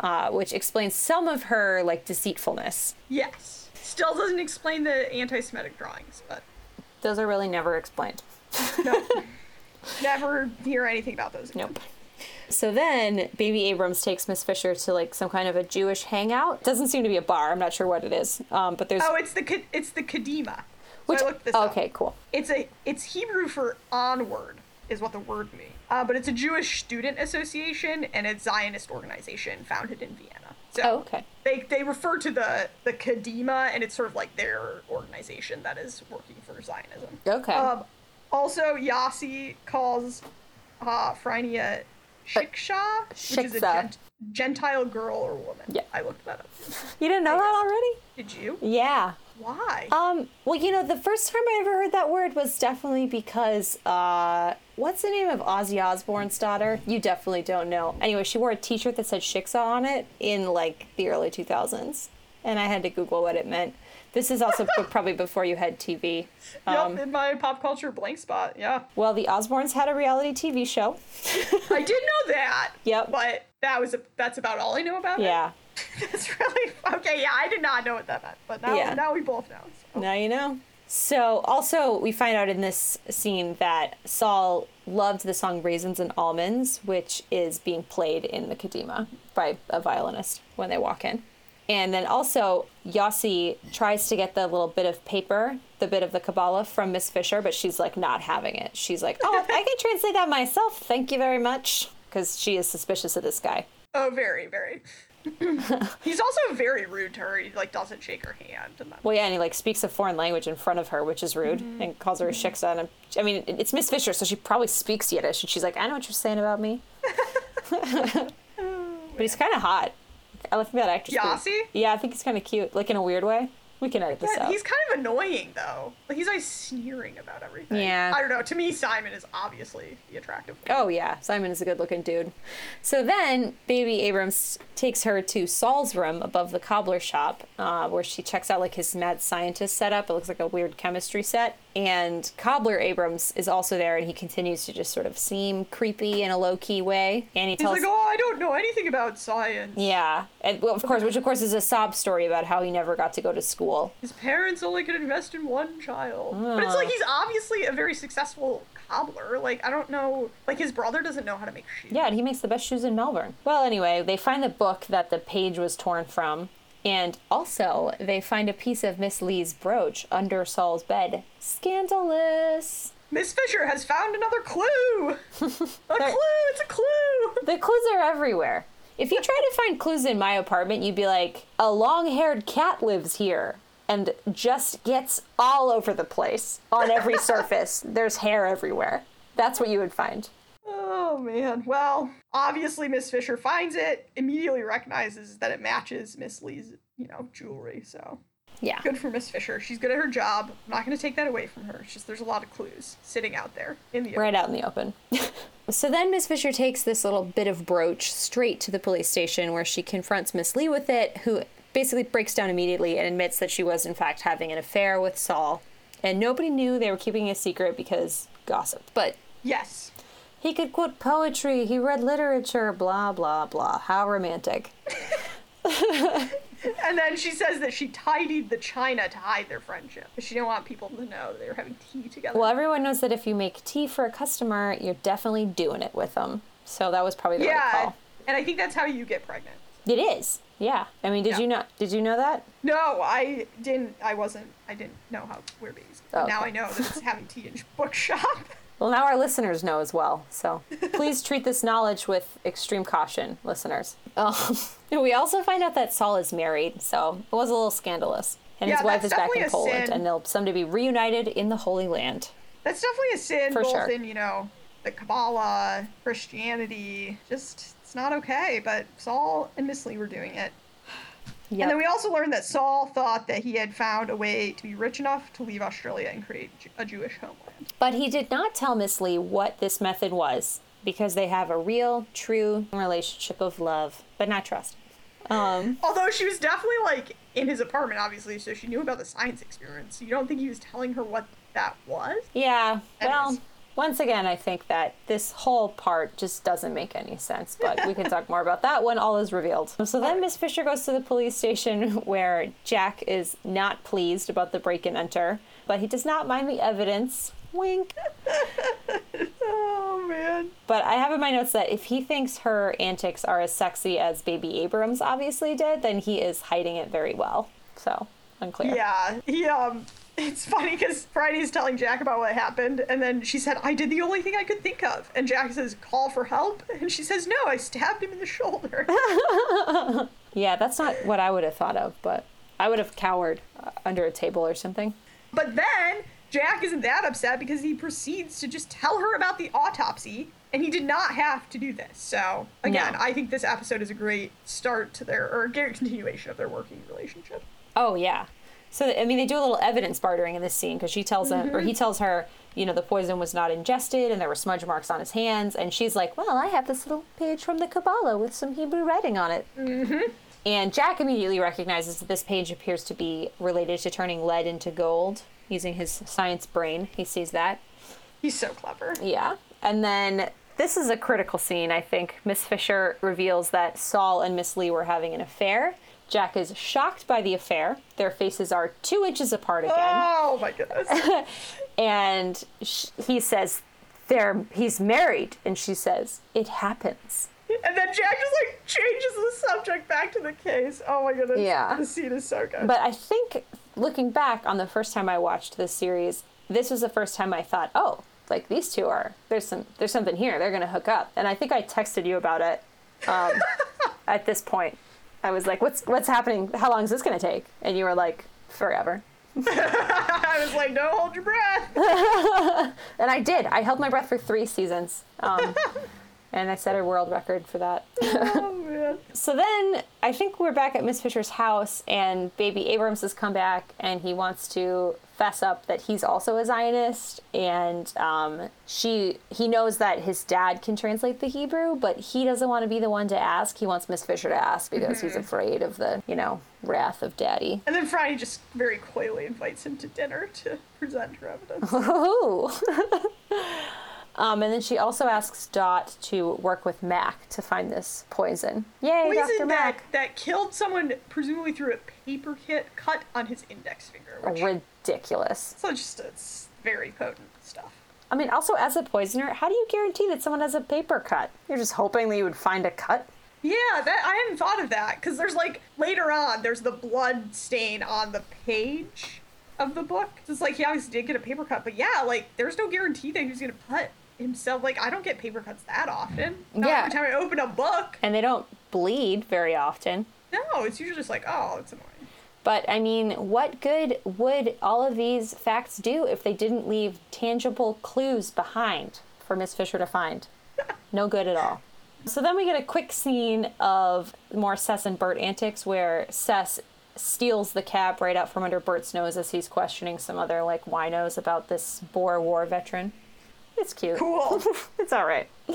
uh, which explains some of her like deceitfulness. yes. Still doesn't explain the anti-Semitic drawings, but Those are really never explained. no. Never hear anything about those. again. Nope. So then, Baby Abrams takes Miss Fisher to like some kind of a Jewish hangout. Doesn't seem to be a bar. I'm not sure what it is. Um, but there's Oh, it's the it's the Kadima. So which looked this up. okay, cool. It's a it's Hebrew for onward is what the word means. Uh, but it's a Jewish student association and a Zionist organization founded in Vienna. So Oh, okay. they they refer to the the Kadima and it's sort of like their organization that is working for Zionism. Okay. Um, also, Yossi calls uh, Phryne a shiksa, which is a gent- Gentile girl or woman. Yeah. I looked that up. You didn't know that already? Did you? Yeah. Why? Um, well, you know, the first time I ever heard that word was definitely because, uh, what's the name of Ozzy Osbourne's daughter? You definitely don't know. Anyway, she wore a t shirt that said Shiksa on it in like the early 2000s. And I had to Google what it meant. This is also probably before you had TV. Um, yep, in my pop culture blank spot. Yeah. well, the Osbournes had a reality TV show. I did know that. Yep. But that was a, that's about all I know about Yeah. it. Yeah. that's really okay. Yeah, I did not know what that meant, but now Yeah. now we both know. so. Now you know. So, also, we find out in this scene that Saul loved the song Raisins and Almonds, which is being played in the Kadima by a violinist when they walk in. And then also, Yossi tries to get the little bit of paper, the bit of the Kabbalah from Miss Fisher, but she's like not having it. She's like, oh, I can translate that myself. Thank you very much. Because she is suspicious of this guy. Oh, very, very. He's also very rude to her. He like doesn't shake her hand. And that. Well, yeah, and he like speaks a foreign language in front of her, which is rude, mm-hmm. and calls her a shiksa. And I'm, mean, it's Miss Fisher, so she probably speaks Yiddish, and she's like, I know what you're saying about me. Oh, but he's kind of hot. I think that pretty- Yossi? Yeah, I think he's kind of cute, like in a weird way. We can edit this Yeah, out. he's kind of annoying though. Like he's always sneering about everything. Yeah. I don't know. To me, Simon is obviously the attractive one. Oh yeah, Simon is a good-looking dude. So then, baby Abrams takes her to Saul's room above the cobbler shop, uh, where she checks out like his mad scientist setup. It looks like a weird chemistry set. And cobbler Abrams is also there, and he continues to just sort of seem creepy in a low-key way. And he He's tells, like, oh, I don't know anything about science. yeah, and well, of course, which of course is a sob story about how he never got to go to school. His parents only could invest in one child. But it's like ah. he's obviously a very successful cobbler. Like I don't know. Like his brother doesn't know how to make shoes. Yeah, and he makes the best shoes in Melbourne. Well, anyway, they find the book that the page was torn from, and also they find a piece of Miss Lee's brooch under Saul's bed. Scandalous. Miss Fisher has found another clue. a clue. It's a clue. The clues are everywhere. If you try to find clues in my apartment, you'd be like, a long haired cat lives here and just gets all over the place on every surface. There's hair everywhere. That's what you would find. Oh man. Well, obviously Miss Fisher finds it, immediately recognizes that it matches Miss Lee's, you know, jewelry. So Yeah. good for Miss Fisher. She's good at her job. I'm not going to take that away from her. It's just there's a lot of clues sitting out there in the right out in the open. so then Miss Fisher takes this little bit of brooch straight to the police station where she confronts Miss Lee with it, who basically breaks down immediately and admits that she was in fact having an affair with Saul. And nobody knew they were keeping a secret because gossip. But Yes. He could quote poetry, he read literature, blah blah blah. How romantic. And then she says that she tidied the china to hide their friendship. She didn't want people to know that they were having tea together. Well, everyone knows that if you make tea for a customer, you're definitely doing it with them. So that was probably the right yeah. call. And I think that's how you get pregnant. It is. Yeah. I mean, did Yeah. you know did you know that? No, I didn't. I wasn't. I didn't know how we're babies. Oh, Now okay. I know that it's having tea in a bookshop. Well, now our listeners know as well. So please treat this knowledge with extreme caution, listeners. Um, we also find out that Saul is married, so it was a little scandalous. And his wife is back in Poland, sin. and they'll someday be reunited in the Holy Land. That's definitely a sin, For both sure. in you know the Kabbalah, Christianity. Just it's not okay. But Saul and Miss Lee were doing it. Yep. And then we also learned that Saul thought that he had found a way to be rich enough to leave Australia and create a Jewish homeland. But he did not tell Miss Lee what this method was because they have a real, true relationship of love, but not trust. Um, Although she was definitely like in his apartment, obviously, so she knew about the science experiments. You don't think he was telling her what that was? yeah, well. Once again, I think that this whole part just doesn't make any sense, but we can talk more about that when all is revealed. So then Miss Fisher goes to the police station where Jack is not pleased about the break and enter, but he does not mind the evidence. Wink. Oh man. But I have in my notes that if he thinks her antics are as sexy as Baby Abrams obviously did, then he is hiding it very well. So, unclear. Yeah, he um. It's funny because Phryne's telling Jack about what happened, and then she said, "I did the only thing I could think of." And Jack says, "Call for help," and she says, "No, I stabbed him in the shoulder." Yeah, that's not what I would have thought of, but I would have cowered uh, under a table or something. but then Jack isn't that upset because he proceeds to just tell her about the autopsy, and he did not have to do this. So again, No. I think this episode is a great start to their or a great continuation of their working relationship. Oh, yeah. So, I mean, they do a little evidence bartering in this scene because she tells him, or he tells her, you know, the poison was not ingested and there were smudge marks on his hands. And she's like, well, I have this little page from the Kabbalah with some Hebrew writing on it. Mm-hmm. And Jack immediately recognizes that this page appears to be related to turning lead into gold using his science brain. He sees that. He's so clever. Yeah. And then this is a critical scene, I think. Miss Fisher reveals that Saul and Miss Lee were having an affair. Jack is shocked by the affair. Their faces are two inches apart again. Oh my goodness. And sh- he says, they're, he's married. And she says, it happens. And then Jack just like changes the subject back to the case. Oh my goodness. Yeah. The scene is so good. But I think looking back on the first time I watched this series, this was the first time I thought, oh, like these two are there's some there's something here. They're gonna hook up. And I think I texted you about it. Um, at this point, I was like, what's what's happening? How long is this gonna take? And you were like, forever. I was like, don't hold your breath. And I did. I held my breath for three seasons. Um, and I set a world record for that. oh. So then I think we're back at Miss Fisher's house, and baby Abrams has come back, and he wants to fess up that he's also a Zionist, and um, she he knows that his dad can translate the Hebrew, but he doesn't want to be the one to ask. He wants Miss Fisher to ask because he's afraid of the you know wrath of Daddy. And then Phryne just very coyly invites him to dinner to present her evidence. Ooh. um, and then she also asks Dot to work with Mac to find this poison. Yay, Dr. Poison that, Mac! that killed someone, presumably through a paper hit cut on his index finger. Which, Ridiculous. so just it's very potent stuff. I mean, also as a poisoner, how do you guarantee that someone has a paper cut? You're just hoping that you would find a cut. Yeah, that I hadn't thought of that because there's like later on there's the blood stain on the page of the book. It's like he obviously did get a paper cut, but yeah, like there's no guarantee that he was gonna cut himself. Like I don't get paper cuts that often. Not Yeah. every time I open a book. And they don't bleed very often. No, it's usually just like oh, it's annoying. But I mean, what good would all of these facts do if they didn't leave tangible clues behind for Miss Fisher to find? No good at all. So then we get a quick scene of more Cec and Bert antics where Cec steals the cap right out from under Bert's nose as he's questioning some other like winos about this Boer War veteran. It's cute. Cool. it's all right.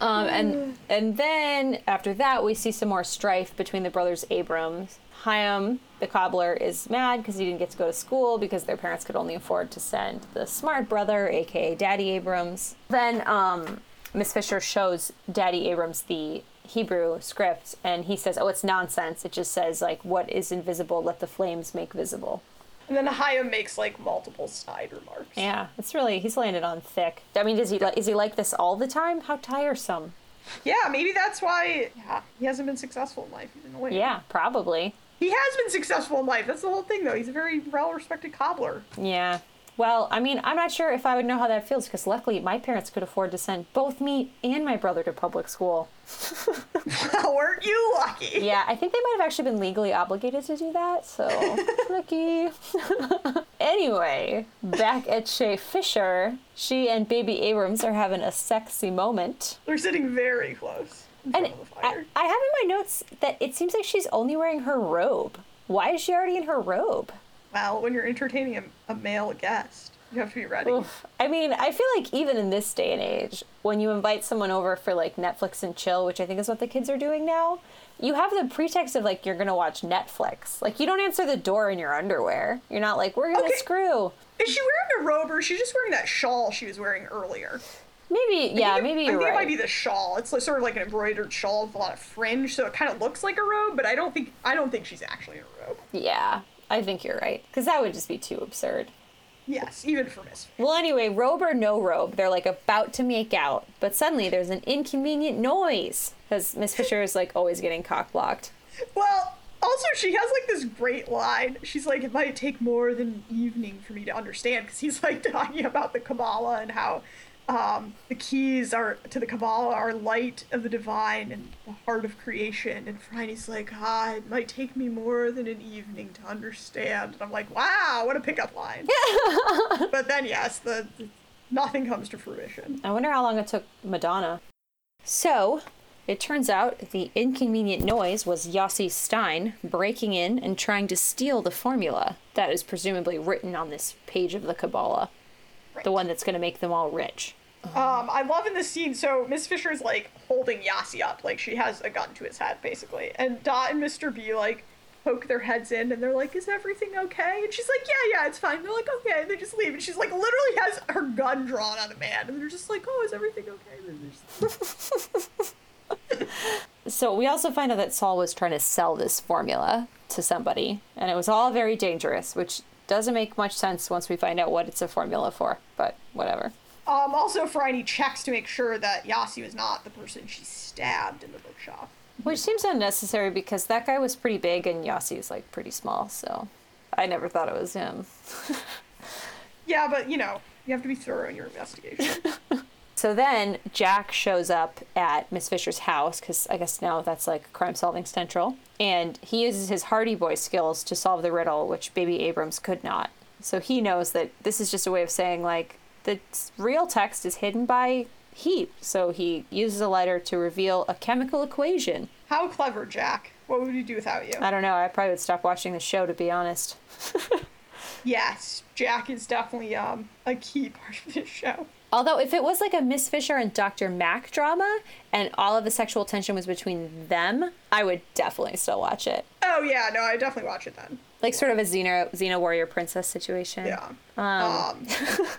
um, and and then after that, we see some more strife between the brothers Abrams. Chaim, the cobbler, is mad because he didn't get to go to school because their parents could only afford to send the smart brother, aka Daddy Abrams. Then um, Miss Fisher shows Daddy Abrams the Hebrew script, and he says, "Oh, it's nonsense. It just says like what is invisible, let the flames make visible." And then Chaim makes like multiple side remarks. Yeah, it's really he's it on thick. I mean, does he li- is he like this all the time? How tiresome. Yeah, maybe that's why yeah, he hasn't been successful in life. Annoying. Yeah, probably. He has been successful in life. That's the whole thing, though. He's a very well-respected cobbler. Yeah. Well, I mean, I'm not sure if I would know how that feels because luckily my parents could afford to send both me and my brother to public school. Weren't you lucky? Yeah, I think they might have actually been legally obligated to do that, so lucky. anyway, back at Chez Fisher, she and baby Abrams are having a sexy moment. They're sitting very close And front of the I. I have in my notes that it seems like she's only wearing her robe. Why is she already in her robe? Well, when you're entertaining a, a male guest, you have to be ready. Oof. I mean, I feel like even in this day and age, when you invite someone over for like Netflix and chill, which I think is what the kids are doing now, you have the pretext of like you're gonna watch Netflix. Like you don't answer the door in your underwear. You're not like we're gonna Okay. screw. Is she wearing a robe or is she just wearing that shawl she was wearing earlier? Maybe yeah, I think it- maybe I think it might be the shawl. It's sort of like an embroidered shawl with a lot of fringe, so it kind of looks like a robe, but I don't think I don't think she's actually in a robe. Yeah, I think you're right because that would just be too absurd. Yes, even for Miss. Well, anyway, robe or no robe, they're like about to make out, but suddenly there's an inconvenient noise because Miss Fisher is like always getting cock blocked. Well, also she has like this great line. She's like, "It might take more than evening for me to understand," because he's like talking about the Kabbalah and how um, the keys are to the Kabbalah are light of the divine and the heart of creation. And Phryne's like, "Ah, it might take me more than an evening to understand." And I'm like, "Wow, what a pickup line!" but then, yes, the, the nothing comes to fruition. I wonder how long it took Madonna. So, it turns out the inconvenient noise was Yossi Stein breaking in and trying to steal the formula that is presumably written on this page of the Kabbalah, the one that's going to make them all rich. Um, I love in this scene. So Miss Fisher is like holding Yossi up, like she has a gun to his head, basically. And Dot and Mr. B like poke their heads in, and they're like, "Is everything okay?" And she's like, "Yeah, yeah, it's fine." They're like, "Okay," and they just leave. And she's like, literally has her gun drawn on a man, and they're just like, "Oh, is everything okay?" And they're just- So, we also find out that Saul was trying to sell this formula to somebody, and it was all very dangerous, which doesn't make much sense once we find out what it's a formula for, but whatever. Um, also, Phryne checks to make sure that Yossi was not the person she stabbed in the bookshop. Which seems unnecessary because that guy was pretty big and Yossi's like pretty small, so I never thought it was him. Yeah, but you know, you have to be thorough in your investigation. So then Jack shows up at Miss Fisher's house because I guess now that's like crime solving central. And he uses his Hardy Boy skills to solve the riddle, which Baby Abrams could not. So he knows that this is just a way of saying, like, the real text is hidden by heat. So he uses a lighter to reveal a chemical equation. How clever, Jack. What would we do without you? I don't know. I probably would stop watching the show to be honest. yes, Jack is definitely um, a key part of this show. Although, if it was like a Miss Fisher and Dr. Mac drama and all of the sexual tension was between them, I would definitely still watch it. Oh, yeah, no, I definitely watch it then. Like sort of a Xena, Xena warrior princess situation. Yeah. Um, Um,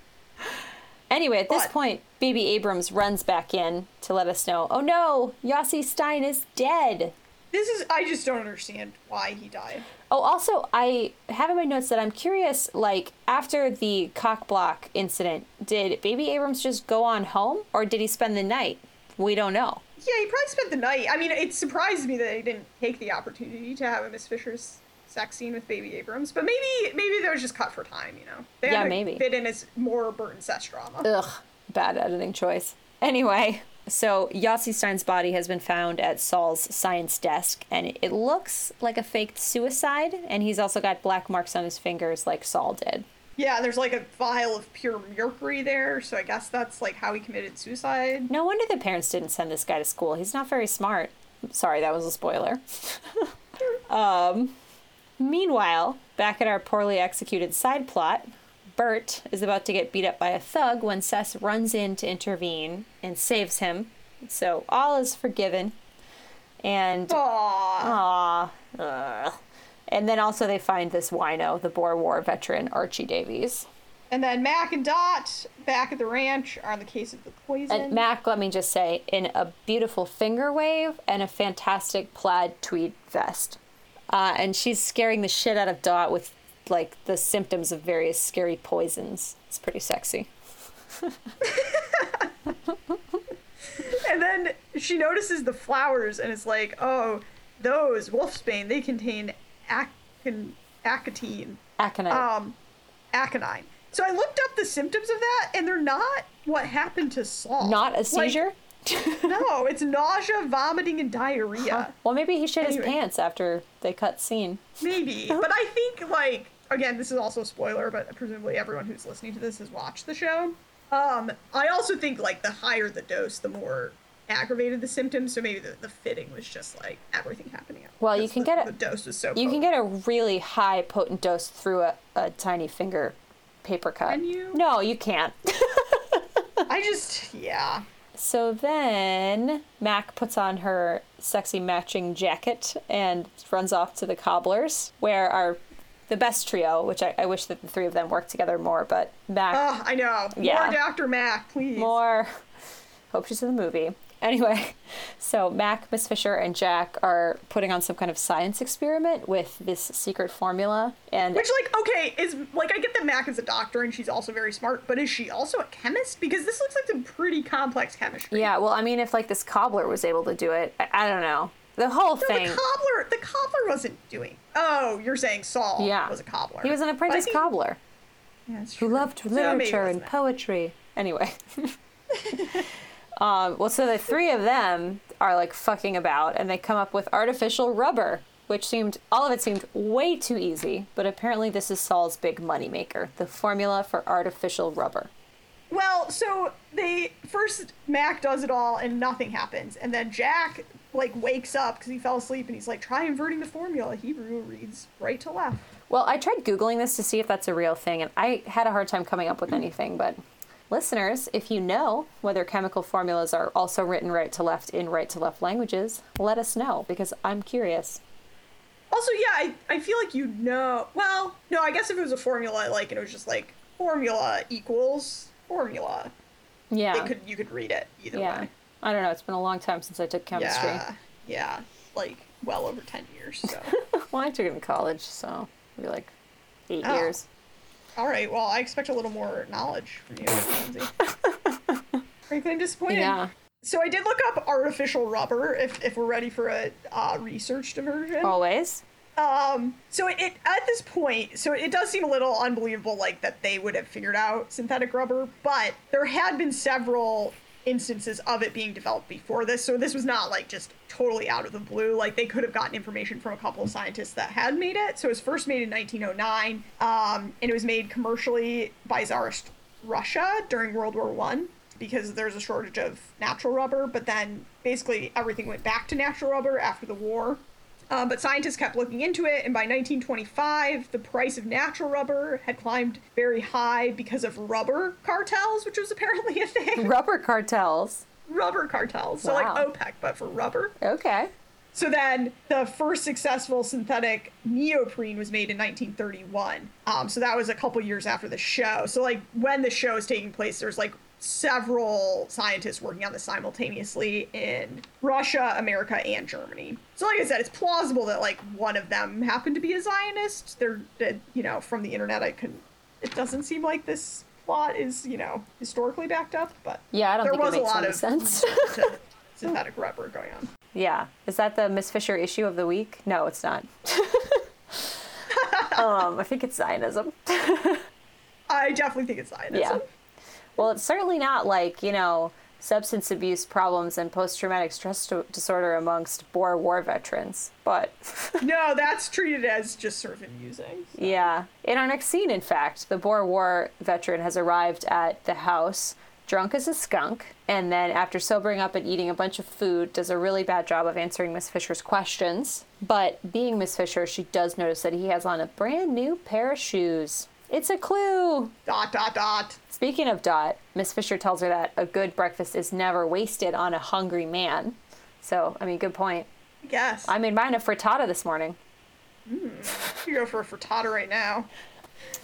Anyway, at this But- point, Baby Abrams runs back in to let us know, oh no, Yossi Stein is dead. this is, I just don't understand why he died. Oh, also, I have in my notes that I'm curious, like, after the cock block incident, did Baby Abrams just go on home or did he spend the night? We don't know. Yeah, he probably spent the night. I mean, it surprised me that he didn't take the opportunity to have a Miss Fisher's sex scene with Baby Abrams, but maybe maybe that was just cut for time, you know? They Yeah, had to maybe. fit in as more Burton Cec drama. Ugh, bad editing choice. Anyway, so Yossi Stein's body has been found at Saul's science desk, and it looks like a faked suicide, and he's also got black marks on his fingers like Saul did. Yeah, there's like a vial of pure mercury there, so I guess that's like how he committed suicide. No wonder the parents didn't send this guy to school. He's not very smart. Sorry, that was a spoiler. um, meanwhile, back at our poorly executed side plot, Bert is about to get beat up by a thug when Cec runs in to intervene and saves him. So all is forgiven. And Aww. And then also they find this wino, the Boer War veteran Archie Davies. And then Mac and Dot back at the ranch are on the case of the poison. And Mac, let me just say, in a beautiful finger wave and a fantastic plaid tweed vest. Uh, and she's scaring the shit out of Dot with like the symptoms of various scary poisons. It's pretty sexy. And then she notices the flowers and is like, oh, those wolfsbane, they contain acon- acatine, Aconite. um, aconine. So I looked up the symptoms of that, and they're not what happened to Saul. Not a Like, seizure? no, it's nausea, vomiting, and diarrhea. well, maybe he shit his pants after they cut scene. Maybe. But I think, like, again, this is also a spoiler, but presumably everyone who's listening to this has watched the show. Um, I also think, like, the higher the dose, the more aggravated the symptoms. So maybe the, the fitting was just, like, everything happening. at Well, you can The- get a- The dose was so You can get a really high potent dose through a, a tiny finger paper cut. Can you? No, you can't. I just, yeah. So then Mac puts on her sexy matching jacket and runs off to the cobblers, where our the best trio, which I, I wish that the three of them worked together more, but Mac Oh, I know. Yeah. More Dr. Mac, please. more. Hope she's in the movie. Anyway, so Mac, Miss Fisher, and Jack are putting on some kind of science experiment with this secret formula, and Which, like, okay, is like I get that Mac is a doctor and she's also very smart, but is she also a chemist? Because this looks like some pretty complex chemistry. yeah, well, I mean, if like this cobbler was able to do it, I, I don't know. The whole No, thing. the cobbler, the cobbler wasn't doing. Oh, you're saying Saul yeah, was a cobbler. He was an apprentice think- cobbler. Yeah, that's who loved literature and poetry. Anyway. um, well, so the three of them are like fucking about and they come up with artificial rubber, which seemed, all of it seemed way too easy, but apparently this is Saul's big moneymaker the formula for artificial rubber. Well, so they first Mac does it all and nothing happens, and then Jack like wakes up because he fell asleep and he's like, try inverting the formula. Hebrew reads right to left. Well, I tried Googling this to see if that's a real thing, and I had a hard time coming up with anything, but. Listeners, if you know whether chemical formulas are also written right to left in right to left languages, let us know because I'm curious. Also, yeah, I, I feel like you know. Well, no, I guess if it was a formula, like, and it was just like formula equals formula, Yeah. it could you could read it either yeah. way. I don't know. It's been a long time since I took chemistry. Yeah, yeah, like well over ten years. So, Well, I took it in college, so maybe like eight Oh. years. all right. Well, I expect a little more knowledge from you, Lindsay. Frankly, I'm disappointed. Yeah. So I did look up artificial rubber if, if we're ready for a uh, researched immersion. Always. Um, so it, it at this point, so it does seem a little unbelievable, like that they would have figured out synthetic rubber, but there had been several instances of it being developed before this, so this was not like just totally out of the blue. Like they could have gotten information from a couple of scientists that had made it. So it was first made in 1909, um, and it was made commercially by Tsarist Russia during World War One. because there's a shortage of natural rubber, but then basically everything went back to natural rubber after the war. Uh, but scientists kept looking into it, and by 1925, the price of natural rubber had climbed very high because of rubber cartels, which was apparently a thing. Rubber cartels. rubber cartels, so Wow. like OPEC, but for rubber. Okay. So then the first successful synthetic neoprene was made in 1931. Um, so that was a couple years after the show. So like when the show is taking place, there's like several scientists working on this simultaneously in Russia, America, and Germany. So like I said, it's plausible that like one of them happened to be a Zionist. They're, you know, from the internet, I couldn't. It doesn't seem like this plot is, you know, historically backed up, but Yeah, I don't there think was it makes a lot of sense. synthetic rubber going on. yeah. Is that the Miss Fisher issue of the week? No, it's not. um, I think it's Zionism. I definitely think it's Zionism. Yeah. Well, it's certainly not like, you know, substance abuse problems and post traumatic stress disorder amongst Boer War veterans. But No, that's treated as just sort of amusing. yeah. In our next scene, in fact, the Boer War veteran has arrived at the house drunk as a skunk, and then after sobering up and eating a bunch of food, does a really bad job of answering Miss Fisher's questions. But being Miss Fisher, she does notice that he has on a brand new pair of shoes. It's a clue. Dot dot dot. Speaking of Dot, Miss Fisher tells her that a good breakfast is never wasted on a hungry man. So, I mean, good point. I guess. I made mine a frittata this morning. Hmm. You go for a frittata right now.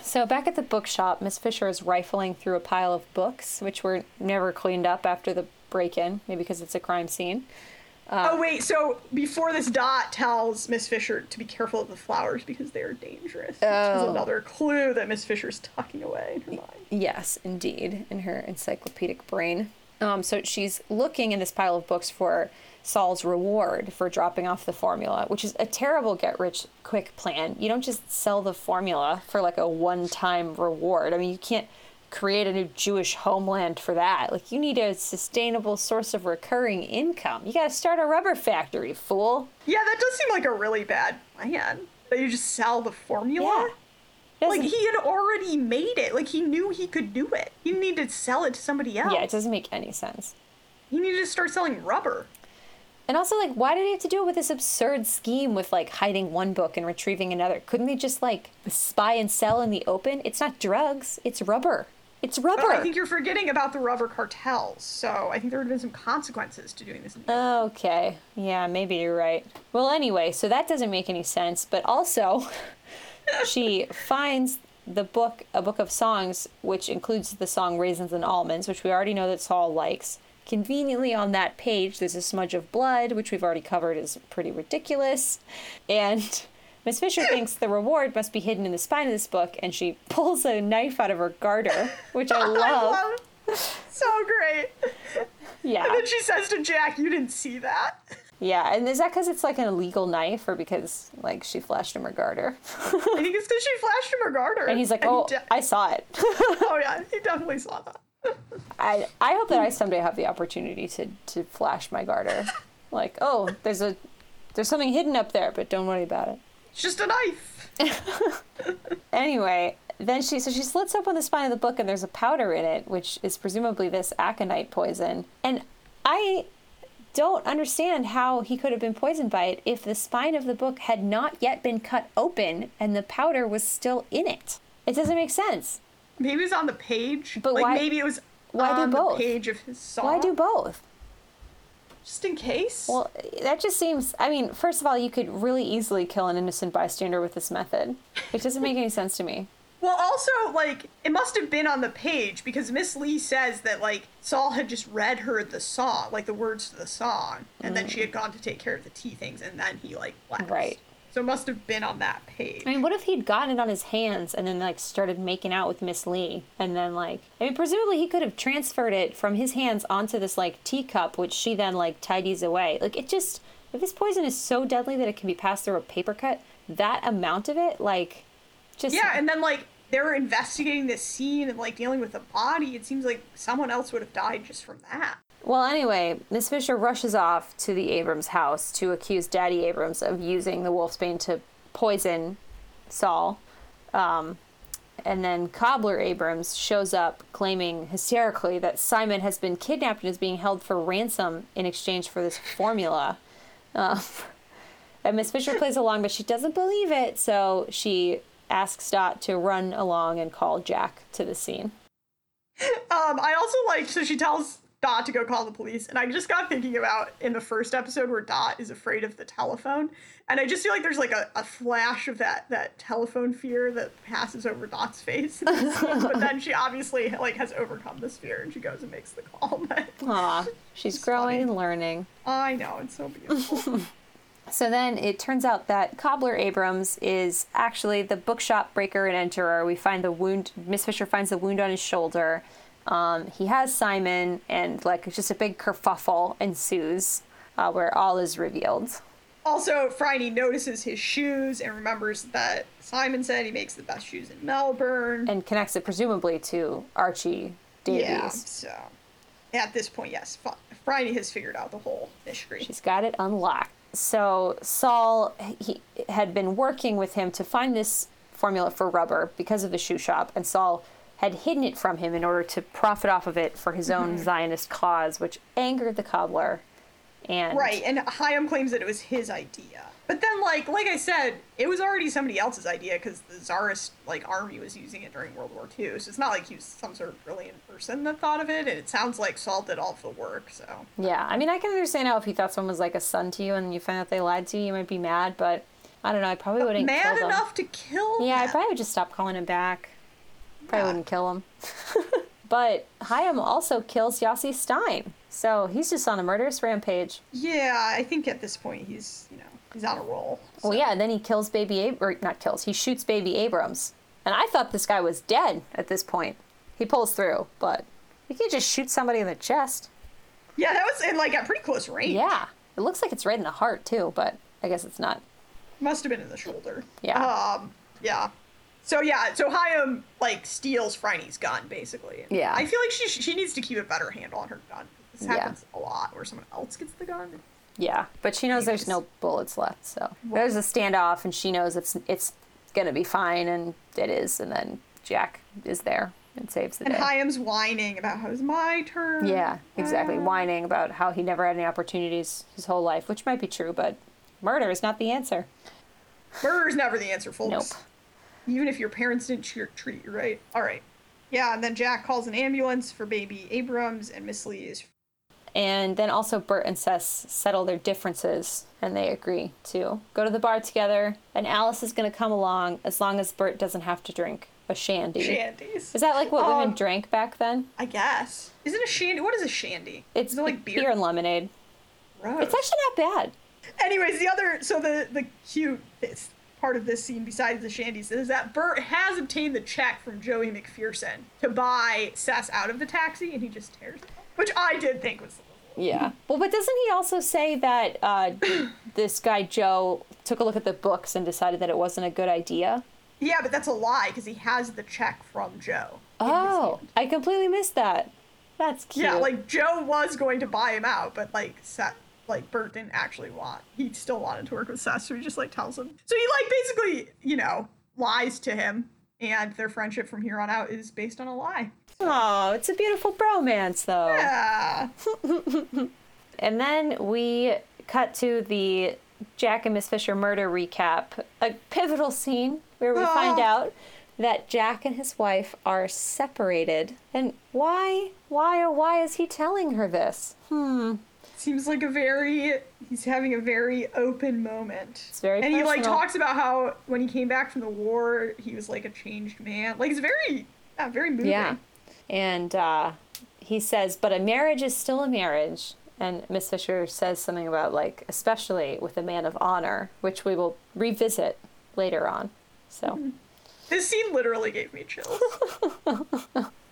So, back at the bookshop, Miss Fisher is rifling through a pile of books, which were never cleaned up after the break in, maybe because it's a crime scene. Uh. oh wait, so before this dot tells Miss Fisher to be careful of the flowers because they are dangerous. Which Oh. is another clue that Miss Fisher's tucking away in her mind. Yes, indeed, in her encyclopedic brain. Um, so she's looking in this pile of books for Saul's reward for dropping off the formula, which is a terrible get rich quick plan. You don't just sell the formula for like a one time reward. I mean, you can't create a new Jewish homeland for that. Like, you need a sustainable source of recurring income. You got to start a rubber factory, fool. Yeah, that does seem like a really bad plan. That you just sell the formula? Like Doesn't- he had already made it. Like he knew he could do it. He didn't need to sell it to somebody else. yeah, it doesn't make any sense. He needed to start selling rubber. And also, like, why did he have to do it with this absurd scheme with like hiding one book and retrieving another? Couldn't they just like spy and sell in the open? It's not drugs, it's rubber. It's rubber. But I think you're forgetting about the rubber cartels. So I think there would have been some consequences to doing this. Okay, yeah, maybe you're right. Well, anyway, so that doesn't make any sense, but also, she finds the book, a book of songs, which includes the song Raisins and Almonds, which we already know that Saul likes. Conveniently on that page, there's a smudge of blood, which we've already covered is pretty ridiculous. And Miss Fisher thinks the reward must be hidden in the spine of this book, and she pulls a knife out of her garter, which I love. I love. So great. Yeah. And then she says to Jack, "You didn't see that." Yeah, and is that because it's like an illegal knife, or because like she flashed him her garter? I think it's because she flashed him her garter. and he's like, he "Oh, de- I saw it." oh yeah, he definitely saw that. I I hope that I someday have the opportunity to to flash my garter. Like, oh, there's a there's something hidden up there, but don't worry about it. It's just a knife. Anyway, then she so she slits open the spine of the book, and there's a powder in it, which is presumably this aconite poison. And I don't understand how he could have been poisoned by it if the spine of the book had not yet been cut open and the powder was still in it. It doesn't make sense. Maybe it was on the page. But like why- maybe it was why do both? the page of his song. Why do both? Just in case. Well, that just seems. I mean, first of all, you could really easily kill an innocent bystander with this method. It doesn't make any sense to me. Well, also, like, it must have been on the page because Miss Lee says that, like, Saul had just read her the song, like the words to the song, and then she had mm. gone to take care of the tea things, and then he, like, left. Right. So it must have been on that page. I mean, what if he'd gotten it on his hands and then like started making out with Miss Lee, and then like, I mean, presumably he could have transferred it from his hands onto this like teacup, which she then like tidies away. Like, it just if this poison is so deadly that it can be passed through a paper cut, that amount of it, like, just yeah, and then, like, they were investigating this scene and, like, dealing with the body. It seems like someone else would have died just from that. Well, anyway, Miss Fisher rushes off to the Abrams house to accuse Daddy Abrams of using the wolfsbane to poison Saul. Um, And then Cobbler Abrams shows up claiming hysterically that Simon has been kidnapped and is being held for ransom in exchange for this formula. Um, and Miss Fisher plays along, but she doesn't believe it, so she asks Dot to run along and call Jack to the scene. Um, I also like so she tells Dot to go call the police, and I just got thinking about in the first episode where Dot is afraid of the telephone, and I just feel like there's like a, a flash of that that telephone fear that passes over Dot's face, but then she obviously like has overcome this fear and she goes and makes the call. But Aw, she's growing funny. and learning. I know it's so beautiful. So then it turns out that Cobbler Abrams is actually the bookshop breaker and enterer. We find the wound, Miss Fisher finds the wound on his shoulder. Um, he has Simon, and like just a big kerfuffle ensues uh, where all is revealed. also, Phryne notices his shoes and remembers that Simon said he makes the best shoes in Melbourne. And connects it presumably to Archie Davies. yeah, so at this point, yes, F- Phryne has figured out the whole mystery. She's got it unlocked. So Saul he had been working with him to find this formula for rubber because of the shoe shop, and Saul had hidden it from him in order to profit off of it for his own mm-hmm. Zionist cause, which angered the cobbler. And Right, and Chaim claims that it was his idea. But then, like, like I said, it was already somebody else's idea because the czarist like army was using it during World War II. So it's not like he was some sort of brilliant person that thought of it. And it sounds like Saul did all of the work. So yeah, I mean, I can understand how if you thought someone was like a son to you and you find out they lied to you, you might be mad. But I don't know. I probably wouldn't mad them. enough to kill. Yeah, I probably would just stop calling him back. Probably Yeah. wouldn't kill him. but Chaim also kills Yossi Stein. So he's just on a murderous rampage. Yeah, I think at this point he's you know he's on a roll. so- Well, yeah, and then he kills baby Ab- or not kills. He shoots baby Abrams. And I thought this guy was dead at this point. He pulls through, but you can't just shoot somebody in the chest. Yeah, that was in like at pretty close range. Yeah. It looks like it's right in the heart too, but I guess it's not. Must have been in the shoulder. Yeah. Um. Yeah. So yeah. So Chaim like steals Phryne's gun basically. Yeah. I feel like she she needs to keep a better handle on her gun. This Yeah. happens a lot where someone else gets the gun. Yeah, but she knows there's no bullets left, so there's a standoff, and she knows it's it's gonna be fine, and it is, and then Jack is there and saves the And day. Chaim's whining about how it's my turn. Yeah, exactly. Uh, Whining about how he never had any opportunities his whole life, which might be true, but murder is not the answer. Murder is never the answer, folks. Nope. Even if your parents didn't cheer, treat you right. All right. Yeah, and then Jack calls an ambulance for baby Abrams, and Miss Lee is And then also Bert and Cec settle their differences and they agree to go to the bar together. And Alice is going to come along as long as Bert doesn't have to drink a shandy. shandies. Is that like what Um, women drank back then? I guess. Is it a shandy? What is a shandy? It's it like beer? beer and lemonade. Gross. It's actually not bad. Anyways, the other so the the cute part of this scene besides the shandies is that Bert has obtained the check from Joey McPherson to buy Cec out of the taxi, and he just tears it, up, which I did think was. Yeah. Well, but doesn't he also say that uh, this guy Joe took a look at the books and decided that it wasn't a good idea? Yeah, but that's a lie because he has the check from Joe. Oh. I completely missed that. That's cute. yeah, like Joe was going to buy him out, but like Cec, like Bert didn't actually want. He still wanted to work with Cec, so he just like tells him. So he like basically, you know, lies to him, and their friendship from here on out is based on a lie. Oh, it's a beautiful bromance, though. Yeah. And then we cut to the Jack and Miss Fisher murder recap, a pivotal scene where we find Oh. out that Jack and his wife are separated. And why? Why, oh, why is he telling her this? Hmm. Seems like a very he's having a very open moment. It's very and he like talks about how when he came back from the war, he was like a changed man. Like it's very, yeah, very moving. Yeah. And uh, he says, but a marriage is still a marriage. And Miss Fisher says something about, like, especially with a man of honor, which we will revisit later on. So, This scene literally gave me chills.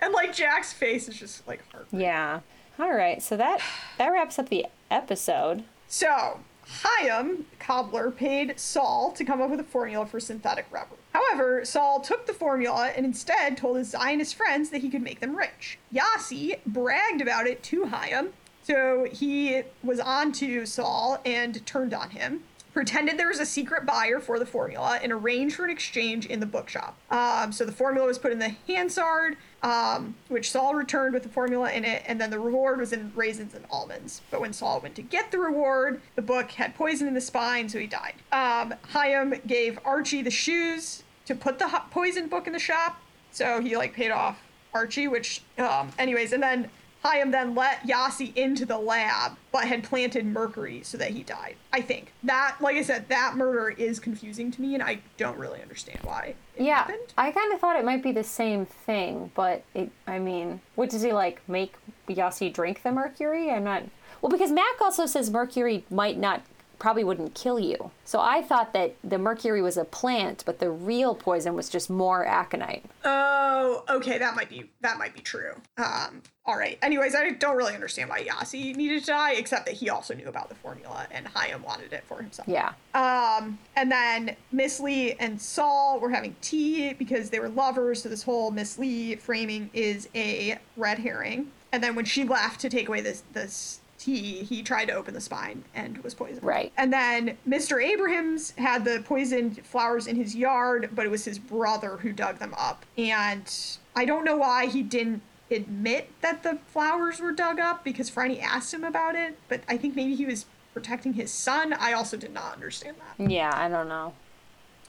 and like Jack's face is just like heart. yeah. All right. So that that wraps up the episode. So, Chaim, cobbler, paid Saul to come up with a formula for synthetic rubber. However, Saul took the formula and instead told his Zionist friends that he could make them rich. Yossi bragged about it to Chaim, so he was on to Saul and turned on him. Pretended there was a secret buyer for the formula and arranged for an exchange in the bookshop. Um, so the formula was put in the Hansard, um, which Saul returned with the formula in it, and then the reward was in raisins and almonds. But when Saul went to get the reward, the book had poison in the spine, so he died. Um, Chaim gave Archie the shoes to put the ho- poison book in the shop, so he like paid off Archie, which, um, anyways, and then Chaim then let Yossi into the lab, but had planted mercury so that he died. I think that, like I said, that murder is confusing to me, and I don't really understand why it Yeah, happened. I kind of thought it might be the same thing, but it, I mean, what does he like make Yossi drink the mercury? I'm not. Well, because Mac also says mercury might not, probably wouldn't kill you. So I thought that the mercury was a plant, but the real poison was just more aconite. Oh, okay, that might be that might be true. Um, all right. Anyways, I don't really understand why Yossi needed to die, except that he also knew about the formula and Chaim wanted it for himself. Yeah. Um, and then Miss Lee and Saul were having tea because they were lovers. So this whole Miss Lee framing is a red herring. And then when she left to take away this this tea, he tried to open the spine and was poisoned. Right. And then Mr. Abrahams had the poisoned flowers in his yard, but it was his brother who dug them up. And I don't know why he didn't admit that the flowers were dug up because Phryne asked him about it, but I think maybe he was protecting his son. I also did not understand that. Yeah, I don't know.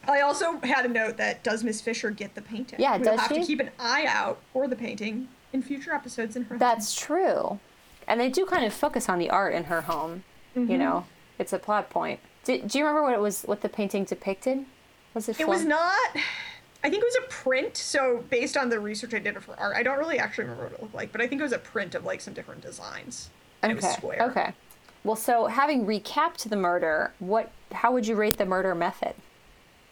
I also had a note that does Miss Fisher get the painting? Yeah, we'll does have to keep an eye out for the painting in future episodes in her. That's true. And they do kind of focus on the art in her home. You mm-hmm. know, it's a plot point. Do, do you remember what it was, what the painting depicted? Was it It from? was not. I think it was a print. So based on the research I did for art, I don't really actually remember what it looked like, but I think it was a print of like some different designs. And It was Okay. square. Okay. Well, so having recapped the murder, what? How would you rate the murder method?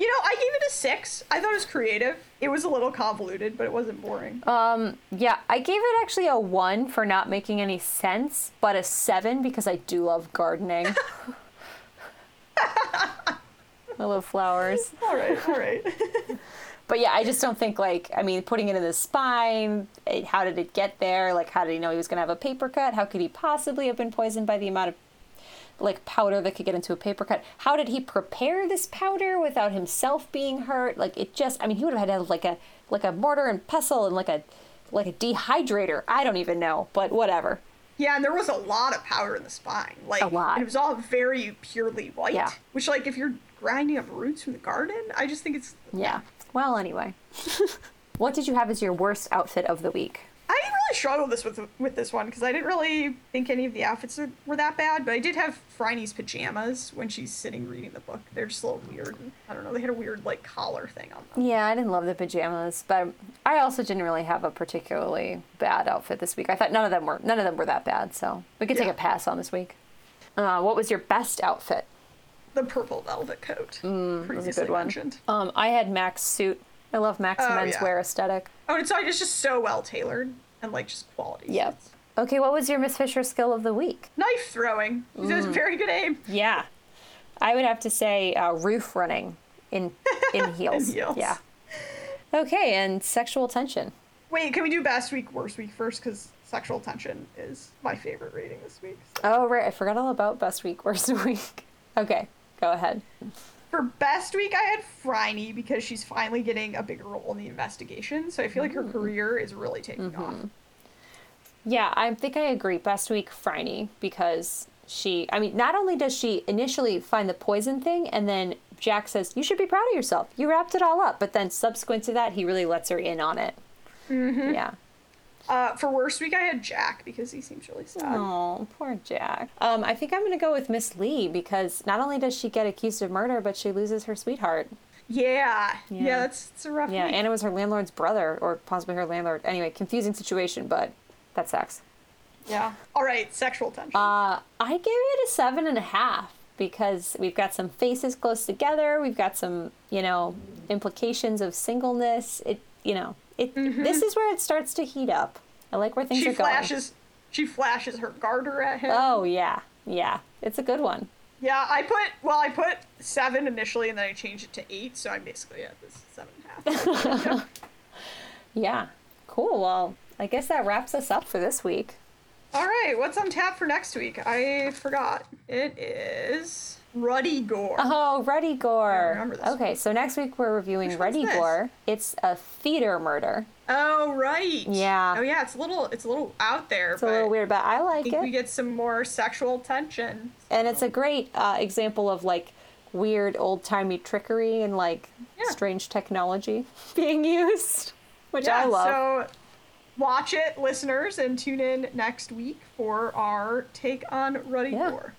You know, I gave it a six. I thought it was creative. It was a little convoluted, but it wasn't boring. Um, yeah, I gave it actually a one for not making any sense, but a seven because I do love gardening. I love flowers. all right, all right. But yeah, I just don't think like I mean, putting it in the spine. It, how did it get there? Like, how did he know he was gonna have a paper cut? How could he possibly have been poisoned by the amount of like powder that could get into a paper cut? How did he prepare this powder without himself being hurt? Like, it just I mean, he would have had to have like a like a mortar and pestle and like a like a dehydrator. I don't even know, but whatever. yeah, and there was a lot of powder in the spine. Like A lot. It was all very purely white. Yeah. Which, like, if you're grinding up roots from the garden, I just think it's Yeah. Well, anyway. what did you have as your worst outfit of the week? I really struggled this with with this one because I didn't really think any of the outfits were- were that bad, but I did have Phryne's pajamas when she's sitting reading the book. They're just a little weird. And, I don't know. They had a weird like collar thing on them. Yeah, I didn't love the pajamas, but I also didn't really have a particularly bad outfit this week. I thought none of them were none of them were that bad, so we could take a pass on this week. Uh, what was your best outfit? The purple velvet coat Mm, was previously a good one. mentioned. Um, I had Mac's suit. I love Mac's Oh, menswear yeah. aesthetic. Oh, and it's, it's just so well tailored and like just quality. Yep. Okay, what was your Miss Fisher skill of the week? Knife throwing. Mm. does very good aim. Yeah, I would have to say uh, roof running in in heels. heels. Yeah. Okay, and sexual tension. Wait, can we do best week, worst week first? Because sexual tension is my favorite rating this week. So. Oh right, I forgot all about best week, worst week. Okay, go ahead. For best week, I had Phryne because she's finally getting a bigger role in the investigation. So I feel like her career is really taking off. Yeah, I think I agree. Best week, Phryne, because she, I mean, not only does she initially find the poison thing, and then Jack says, You should be proud of yourself. You wrapped it all up. But then subsequent to that, he really lets her in on it. Mm-hmm. Yeah. Uh, for worst week, I had Jack because he seems really sad. Oh, poor Jack. Um, I think I'm going to go with Miss Lee because not only does she get accused of murder, but she loses her sweetheart. Yeah. yeah, Yeah. that's, that's a rough Yeah, week. and it was her landlord's brother, or possibly her landlord. Anyway, confusing situation, but that sucks. yeah. All right, sexual tension. Uh, I gave it a seven and a half because we've got some faces close together. We've got some, you know, implications of singleness. It, you know, it. Mm-hmm. This is where it starts to heat up. I like where things she are going. flashes. She flashes her garter at him. Oh yeah, yeah. It's a good one. Yeah, I put well, I put seven initially, and then I changed it to eight, so I'm basically at this seven and a half. Yeah. Cool. Well, I guess that wraps us up for this week. All right, what's on tap for next week? I forgot. It is Ruddy Gore. Oh, Ruddy Gore. remember this okay, one. so next week we're reviewing Which Ruddy? Gore. It's a theater murder. Oh right. Yeah. Oh yeah, it's a little it's a little out there. It's a little weird, but I I like think it. we get some more sexual tension. and it's a great uh, example of like weird old timey trickery and like Yeah. strange technology being used, which I love. So watch it, listeners, and tune in next week for our take on Ruddy Yeah. Gore.